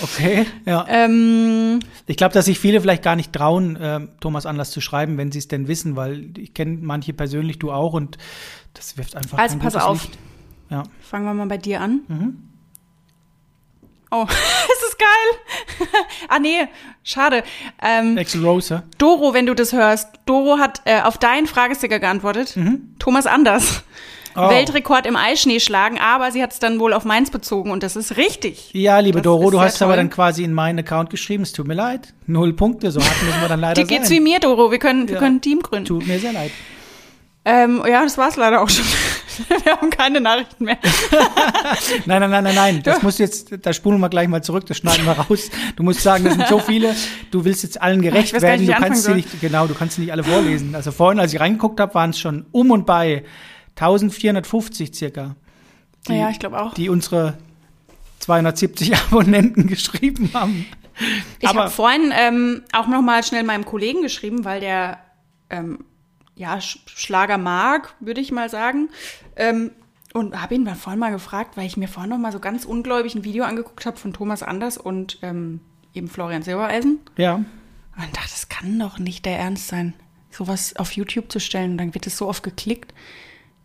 Okay, ja. Ähm, Ich glaube, dass sich viele vielleicht gar nicht trauen, ähm, Thomas Anlass zu schreiben, wenn sie es denn wissen, weil ich kenne manche persönlich, du auch, und das wirft einfach. Also pass auf. Ja. fangen wir mal bei dir an. Mhm. Oh, [LAUGHS] es ist geil. [LAUGHS] ah, nee, schade. Ähm, Axel Rose, ja? Doro, wenn du das hörst. Doro hat äh, auf deinen Fragesticker geantwortet. Thomas Anders. Mhm. Oh. Weltrekord im Eisschnee schlagen, aber sie hat es dann wohl auf meins bezogen und das ist richtig. Ja, liebe Das Doro, du hast aber toll. dann quasi in meinen Account geschrieben, es tut mir leid. Null Punkte, so hart müssen wir dann leider Dir geht's wie sein. mir, Doro. Wir können, wir Ja. können ein Team gründen. Tut mir sehr leid. Ähm, ja, das war's leider auch schon. [LAUGHS] wir haben keine Nachrichten mehr. [LAUGHS] Nein, nein, nein, nein, nein. Das musst du jetzt, da spulen wir gleich mal zurück, das schneiden wir raus. Du musst sagen, das sind so viele, du willst jetzt allen gerecht weiß werden. Du kannst sie nicht, genau, du kannst sie nicht alle vorlesen. Also vorhin, als ich reingeguckt habe, waren es schon um und bei 1450 circa, Die- ja, ich glaube auch. die unsere 270 [LAUGHS] Abonnenten geschrieben haben. Ich habe vorhin ähm, auch noch mal schnell meinem Kollegen geschrieben, weil der ähm, ja Sch Schlager mag, würde ich mal sagen. Ähm, und habe ihn dann vorhin mal gefragt, weil ich mir vorhin noch mal so ganz ungläubig ein Video angeguckt habe von Thomas Anders und ähm, eben Florian Silbereisen. Ja. Und dachte, das kann doch nicht der Ernst sein, sowas auf YouTube zu stellen. Und dann wird es so oft geklickt.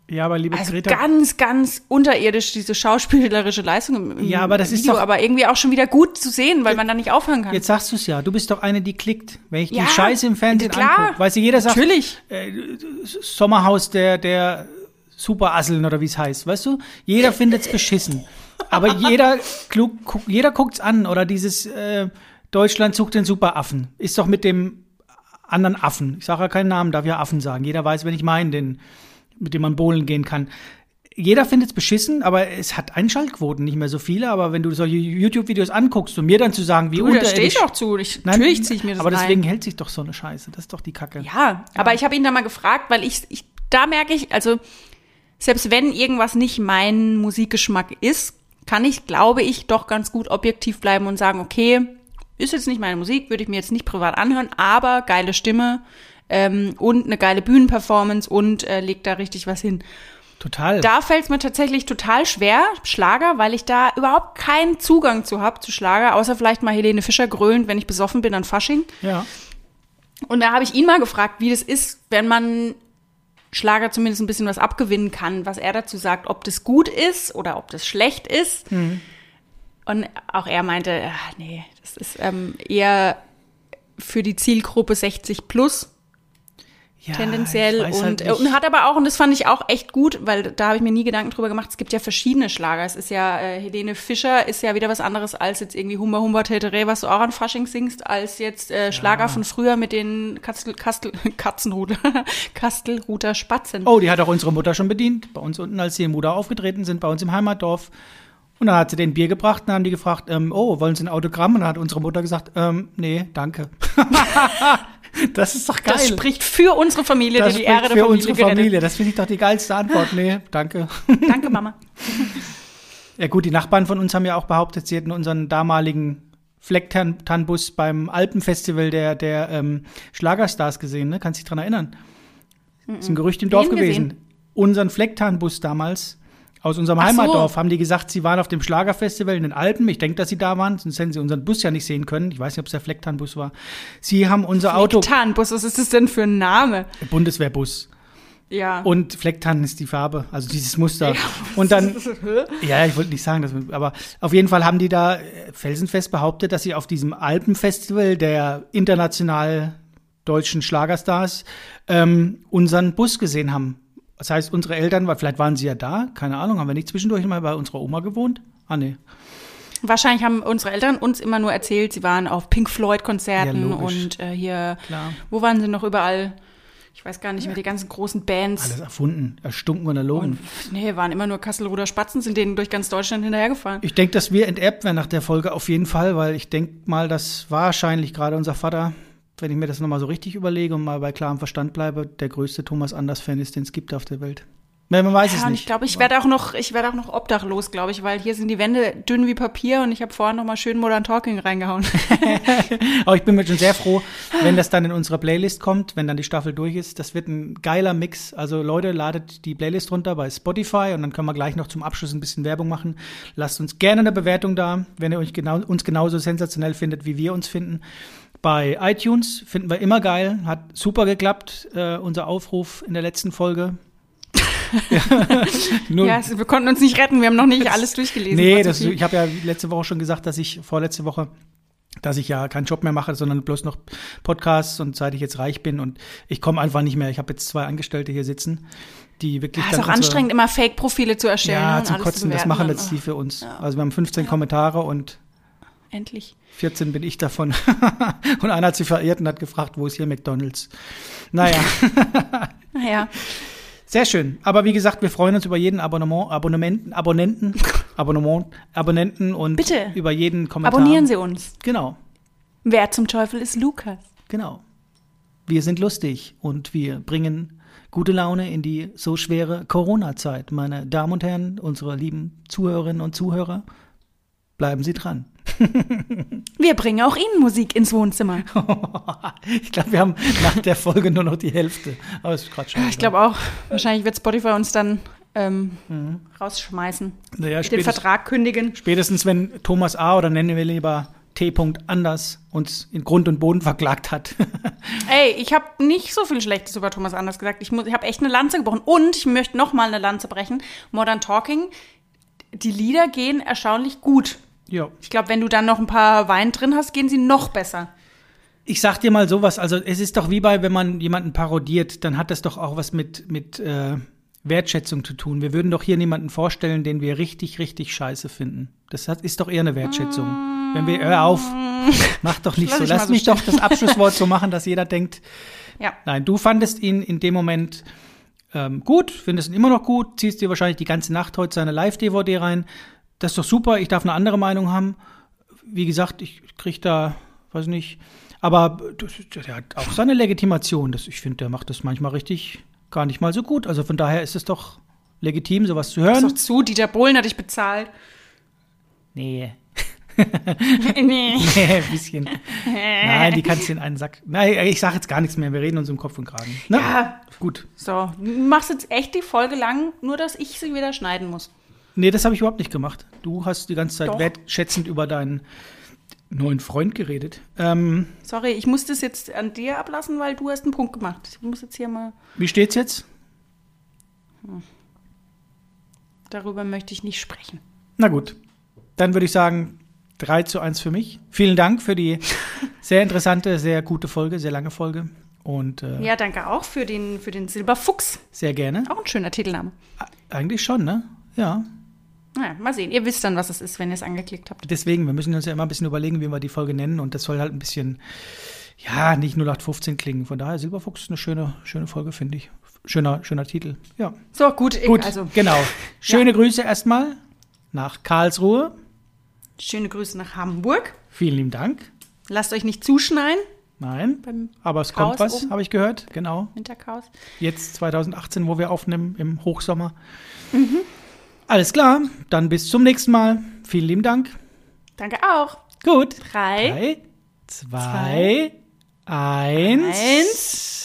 Ja, aber liebe Also Greta. ganz, ganz unterirdisch diese schauspielerische Leistung im, Ja, aber das ist Video, doch- aber irgendwie auch schon wieder gut zu sehen, weil man da nicht aufhören kann. Jetzt sagst du es ja, du bist doch eine, die klickt. Wenn ich Ja, die Scheiße im Fernsehen klar. angucke, weißt du, jeder sagt, Natürlich. Sommerhaus der, der Superasseln oder wie es heißt, weißt du? Jeder findet's beschissen. Aber [LAUGHS] jeder, klug, guck, jeder guckt's an. Oder dieses äh, Deutschland sucht den Superaffen. Ist doch mit dem anderen Affen. Ich sage ja keinen Namen, darf ja Affen sagen. Jeder weiß, wenn ich meine, den, mit dem man bowlen gehen kann. Jeder findet's beschissen, aber es hat Einschaltquoten, nicht mehr so viele. Aber wenn du solche YouTube-Videos anguckst und mir dann zu sagen, wie Du, da stehe ich auch zu. Ich, Nein, natürlich ziehe ich mir das Aber deswegen hält sich doch so eine Scheiße. Das ist doch die Kacke. Ja, aber ich habe ihn da mal gefragt, weil ich, ich da merke ich, also selbst wenn irgendwas nicht mein Musikgeschmack ist, kann ich, glaube ich, doch ganz gut objektiv bleiben und sagen, okay, ist jetzt nicht meine Musik, würde ich mir jetzt nicht privat anhören, aber geile Stimme ähm, und eine geile Bühnenperformance und äh, legt da richtig was hin. Total. Da fällt es mir tatsächlich total schwer, Schlager, weil ich da überhaupt keinen Zugang zu habe, zu Schlager, außer vielleicht mal Helene Fischer grölend, wenn ich besoffen bin an Fasching. ja. Und da habe ich ihn mal gefragt, wie das ist, wenn man Schlager zumindest ein bisschen was abgewinnen kann, was er dazu sagt, ob das gut ist oder ob das schlecht ist. Und auch er meinte, ach, nee, das ist ähm, eher für die Zielgruppe 60 plus ja tendenziell weiß und, halt und hat aber auch, und das fand ich auch echt gut, weil da habe ich mir nie Gedanken drüber gemacht, es gibt ja verschiedene Schlager. Es ist ja, äh, Helene Fischer ist ja wieder was anderes als jetzt irgendwie Humba Humba Tetere, was du auch an Fasching singst, als jetzt äh, Schlager von früher mit den Kastel, Kastel, [LAUGHS] Katzenrudel, [LAUGHS] Kastelruther Spatzen. Oh, die hat auch unsere Mutter schon bedient. Bei uns unten, als sie im Muda aufgetreten sind, bei uns im Heimatdorf. Und dann hat sie den Bier gebracht und dann haben die gefragt, ähm, oh, wollen Sie ein Autogramm? Und dann hat unsere Mutter gesagt, ähm, nee, danke. [LAUGHS] Das ist doch geil. Das spricht für unsere Familie, Das die die Ehre der für Familie unsere gerettet. Familie. Das finde ich doch die geilste Antwort. Nee, danke. [LAUGHS] Danke, Mama. [LAUGHS] Ja gut, die Nachbarn von uns haben ja auch behauptet, sie hätten unseren damaligen Flecktannbus beim Alpenfestival der, der ähm, Schlagerstars gesehen. Ne? Kannst dich dran erinnern? Das ist ein Gerücht im Dorf gewesen. gesehen? Unseren Flecktannbus damals aus unserem Ach so. Heimatdorf haben die gesagt, sie waren auf dem Schlagerfestival in den Alpen. Ich denke, dass sie da waren, sonst hätten sie unseren Bus ja nicht sehen können. Ich weiß nicht, ob es der Flecktannbus war. Sie haben unser Auto, Tarnbus, was ist das denn für ein Name? Bundeswehrbus. Ja. Und Flecktann ist die Farbe, also dieses Muster. [LAUGHS] Und dann, ja, ich wollte nicht sagen, dass, aber auf jeden Fall haben die da äh, felsenfest behauptet, dass sie auf diesem Alpenfestival der international deutschen Schlagerstars ähm, unseren Bus gesehen haben. Das heißt, unsere Eltern, weil vielleicht waren sie ja da, keine Ahnung, haben wir nicht zwischendurch mal bei unserer Oma gewohnt? Ah, nee. Wahrscheinlich haben unsere Eltern uns immer nur erzählt, sie waren auf Pink Ja, Floyd-Konzerten logisch. und äh, hier, Klar. wo waren sie noch überall? Ich weiß gar nicht mehr, die ganzen großen Bands. Alles erfunden, erstunken und erlogen. Nee, waren immer nur Kasselruder Spatzen, sind denen durch ganz Deutschland hinterhergefahren. Ich denke, dass wir enterbt werden nach der Folge auf jeden Fall, weil ich denke mal, dass wahrscheinlich gerade unser Vater, wenn ich mir das nochmal so richtig überlege und mal bei klarem Verstand bleibe, der größte Thomas Anders-Fan ist, den es gibt auf der Welt. Man weiß es Ja, und nicht. ich glaube, ich werde auch noch, ich werde auch noch obdachlos, glaube ich, weil hier sind die Wände dünn wie Papier und ich habe vorhin noch mal schön Modern Talking reingehauen. [LAUGHS] [LAUGHS] Aber ich bin mir schon sehr froh, wenn das dann in unsere Playlist kommt, wenn dann die Staffel durch ist. Das wird ein geiler Mix. Also Leute, ladet die Playlist runter bei Spotify und dann können wir gleich noch zum Abschluss ein bisschen Werbung machen. Lasst uns gerne eine Bewertung da, wenn ihr euch genau, uns genauso sensationell findet, wie wir uns finden. Bei iTunes finden wir immer geil. Hat super geklappt, äh, unser Aufruf in der letzten Folge. [LAUGHS] Ja, es- wir konnten uns nicht retten, wir haben noch nicht alles [LAUGHS] durchgelesen. Nee, das, ich habe ja letzte Woche schon gesagt, dass ich vorletzte Woche, dass ich ja keinen Job mehr mache, sondern bloß noch Podcasts und seit ich jetzt reich bin und ich komme einfach nicht mehr. Ich habe jetzt zwei Angestellte hier sitzen, die wirklich Ja, ist auch anstrengend, immer Fake-Profile zu erstellen. Ja, und zum alles zu Kotzen, das machen jetzt die für uns. Also wir haben 15 Kommentare und Endlich. 14 bin ich davon. [LAUGHS] und einer hat sie verirrt und hat gefragt, wo ist hier McDonalds? Naja. [LAUGHS] Naja, Sehr schön. Aber wie gesagt, wir freuen uns über jeden Abonnement, Abonnementen, Abonnenten, [LAUGHS] Abonnement, Abonnenten und Bitte. über jeden Kommentar. abonnieren Sie uns. Genau, Wer zum Teufel ist Lukas? genau. Wir sind lustig und wir bringen gute Laune in die so schwere Corona-Zeit. Meine Damen und Herren, unsere lieben Zuhörerinnen und Zuhörer, bleiben Sie dran. Wir bringen auch Ihnen Musik ins Wohnzimmer. [LAUGHS] ich glaube, wir haben nach der Folge nur noch die Hälfte. Aber ist gerade schon. Ich glaube auch. Wahrscheinlich wird Spotify uns dann ähm, rausschmeißen. naja, Den Vertrag kündigen. spätestens wenn Thomas A. oder nennen wir lieber T. Anders uns in Grund und Boden verklagt hat. [LAUGHS] Ey, ich habe nicht so viel Schlechtes über Thomas Anders gesagt. Ich, muss- ich habe echt eine Lanze gebrochen. Und ich möchte noch mal eine Lanze brechen. Modern Talking, die Lieder gehen erstaunlich gut. Ja. Ich glaube, wenn du dann noch ein paar Wein drin hast, gehen sie noch besser. Ich sag dir mal sowas, also es ist doch wie bei, wenn man jemanden parodiert, dann hat das doch auch was mit, mit äh, Wertschätzung zu tun. Wir würden doch hier niemanden vorstellen, den wir richtig, richtig scheiße finden. Das hat, ist doch eher eine Wertschätzung. Wenn wir, hör auf, mach doch [LAUGHS] nicht so. Lass so mich stehen. doch das Abschlusswort so machen, dass jeder denkt, Ja. nein, du fandest ihn in dem Moment ähm, gut, findest ihn immer noch gut, ziehst dir wahrscheinlich die ganze Nacht heute seine Live-DVD rein. Das ist doch super, ich darf eine andere Meinung haben. Wie gesagt, ich krieg da, weiß nicht, aber der hat auch seine Legitimation. Das, ich finde, der macht das manchmal richtig gar nicht mal so gut. Also von daher ist es doch legitim, sowas zu hören. doch zu, Dieter Bohlen hat dich bezahlt. Nee, [LAUGHS] nee. [LAUGHS] nee, ein bisschen. Nein, die kannst du in einen Sack. Nein, ich sage jetzt gar nichts mehr. Wir reden uns im Kopf und Kragen. Ne? Ja. Gut. So, du machst jetzt echt die Folge lang, nur dass ich sie wieder schneiden muss. Nee, das habe ich überhaupt nicht gemacht. Du hast die ganze Zeit Doch. wertschätzend über deinen neuen Freund geredet. Ähm, Sorry, ich muss das jetzt an dir ablassen, weil du hast einen Punkt gemacht. Ich muss jetzt hier mal, wie steht's jetzt? darüber möchte ich nicht sprechen. Na gut. Dann würde ich sagen, 3 zu 1 für mich. Vielen Dank für die [LAUGHS] sehr interessante, sehr gute Folge, sehr lange Folge. Und äh, Ja, danke auch für den, für den Silberfuchs. sehr gerne. Auch ein schöner Titelname. Eigentlich schon, ne? Ja. Naja, mal sehen. Ihr wisst dann, was es ist, wenn ihr es angeklickt habt. Deswegen, wir müssen uns ja immer ein bisschen überlegen, wie wir die Folge nennen. Und das soll halt ein bisschen, ja, nicht 0815 klingen. Von daher, Silberfuchs ist eine schöne, schöne Folge, finde ich. Schöner, schöner Titel. Ja. So, gut. Gut, Also, genau. [LAUGHS] Schöne Grüße erstmal nach Karlsruhe. schöne Grüße nach Hamburg. Vielen lieben Dank. Lasst euch nicht zuschneien. Nein, aber es Chaos kommt was, habe ich gehört. Genau. Winterchaos. Jetzt 2018, wo wir aufnehmen im Hochsommer. Mhm. Alles klar, dann bis zum nächsten Mal. Vielen lieben Dank. Danke auch. Gut. Drei. Drei, zwei, eins. Eins.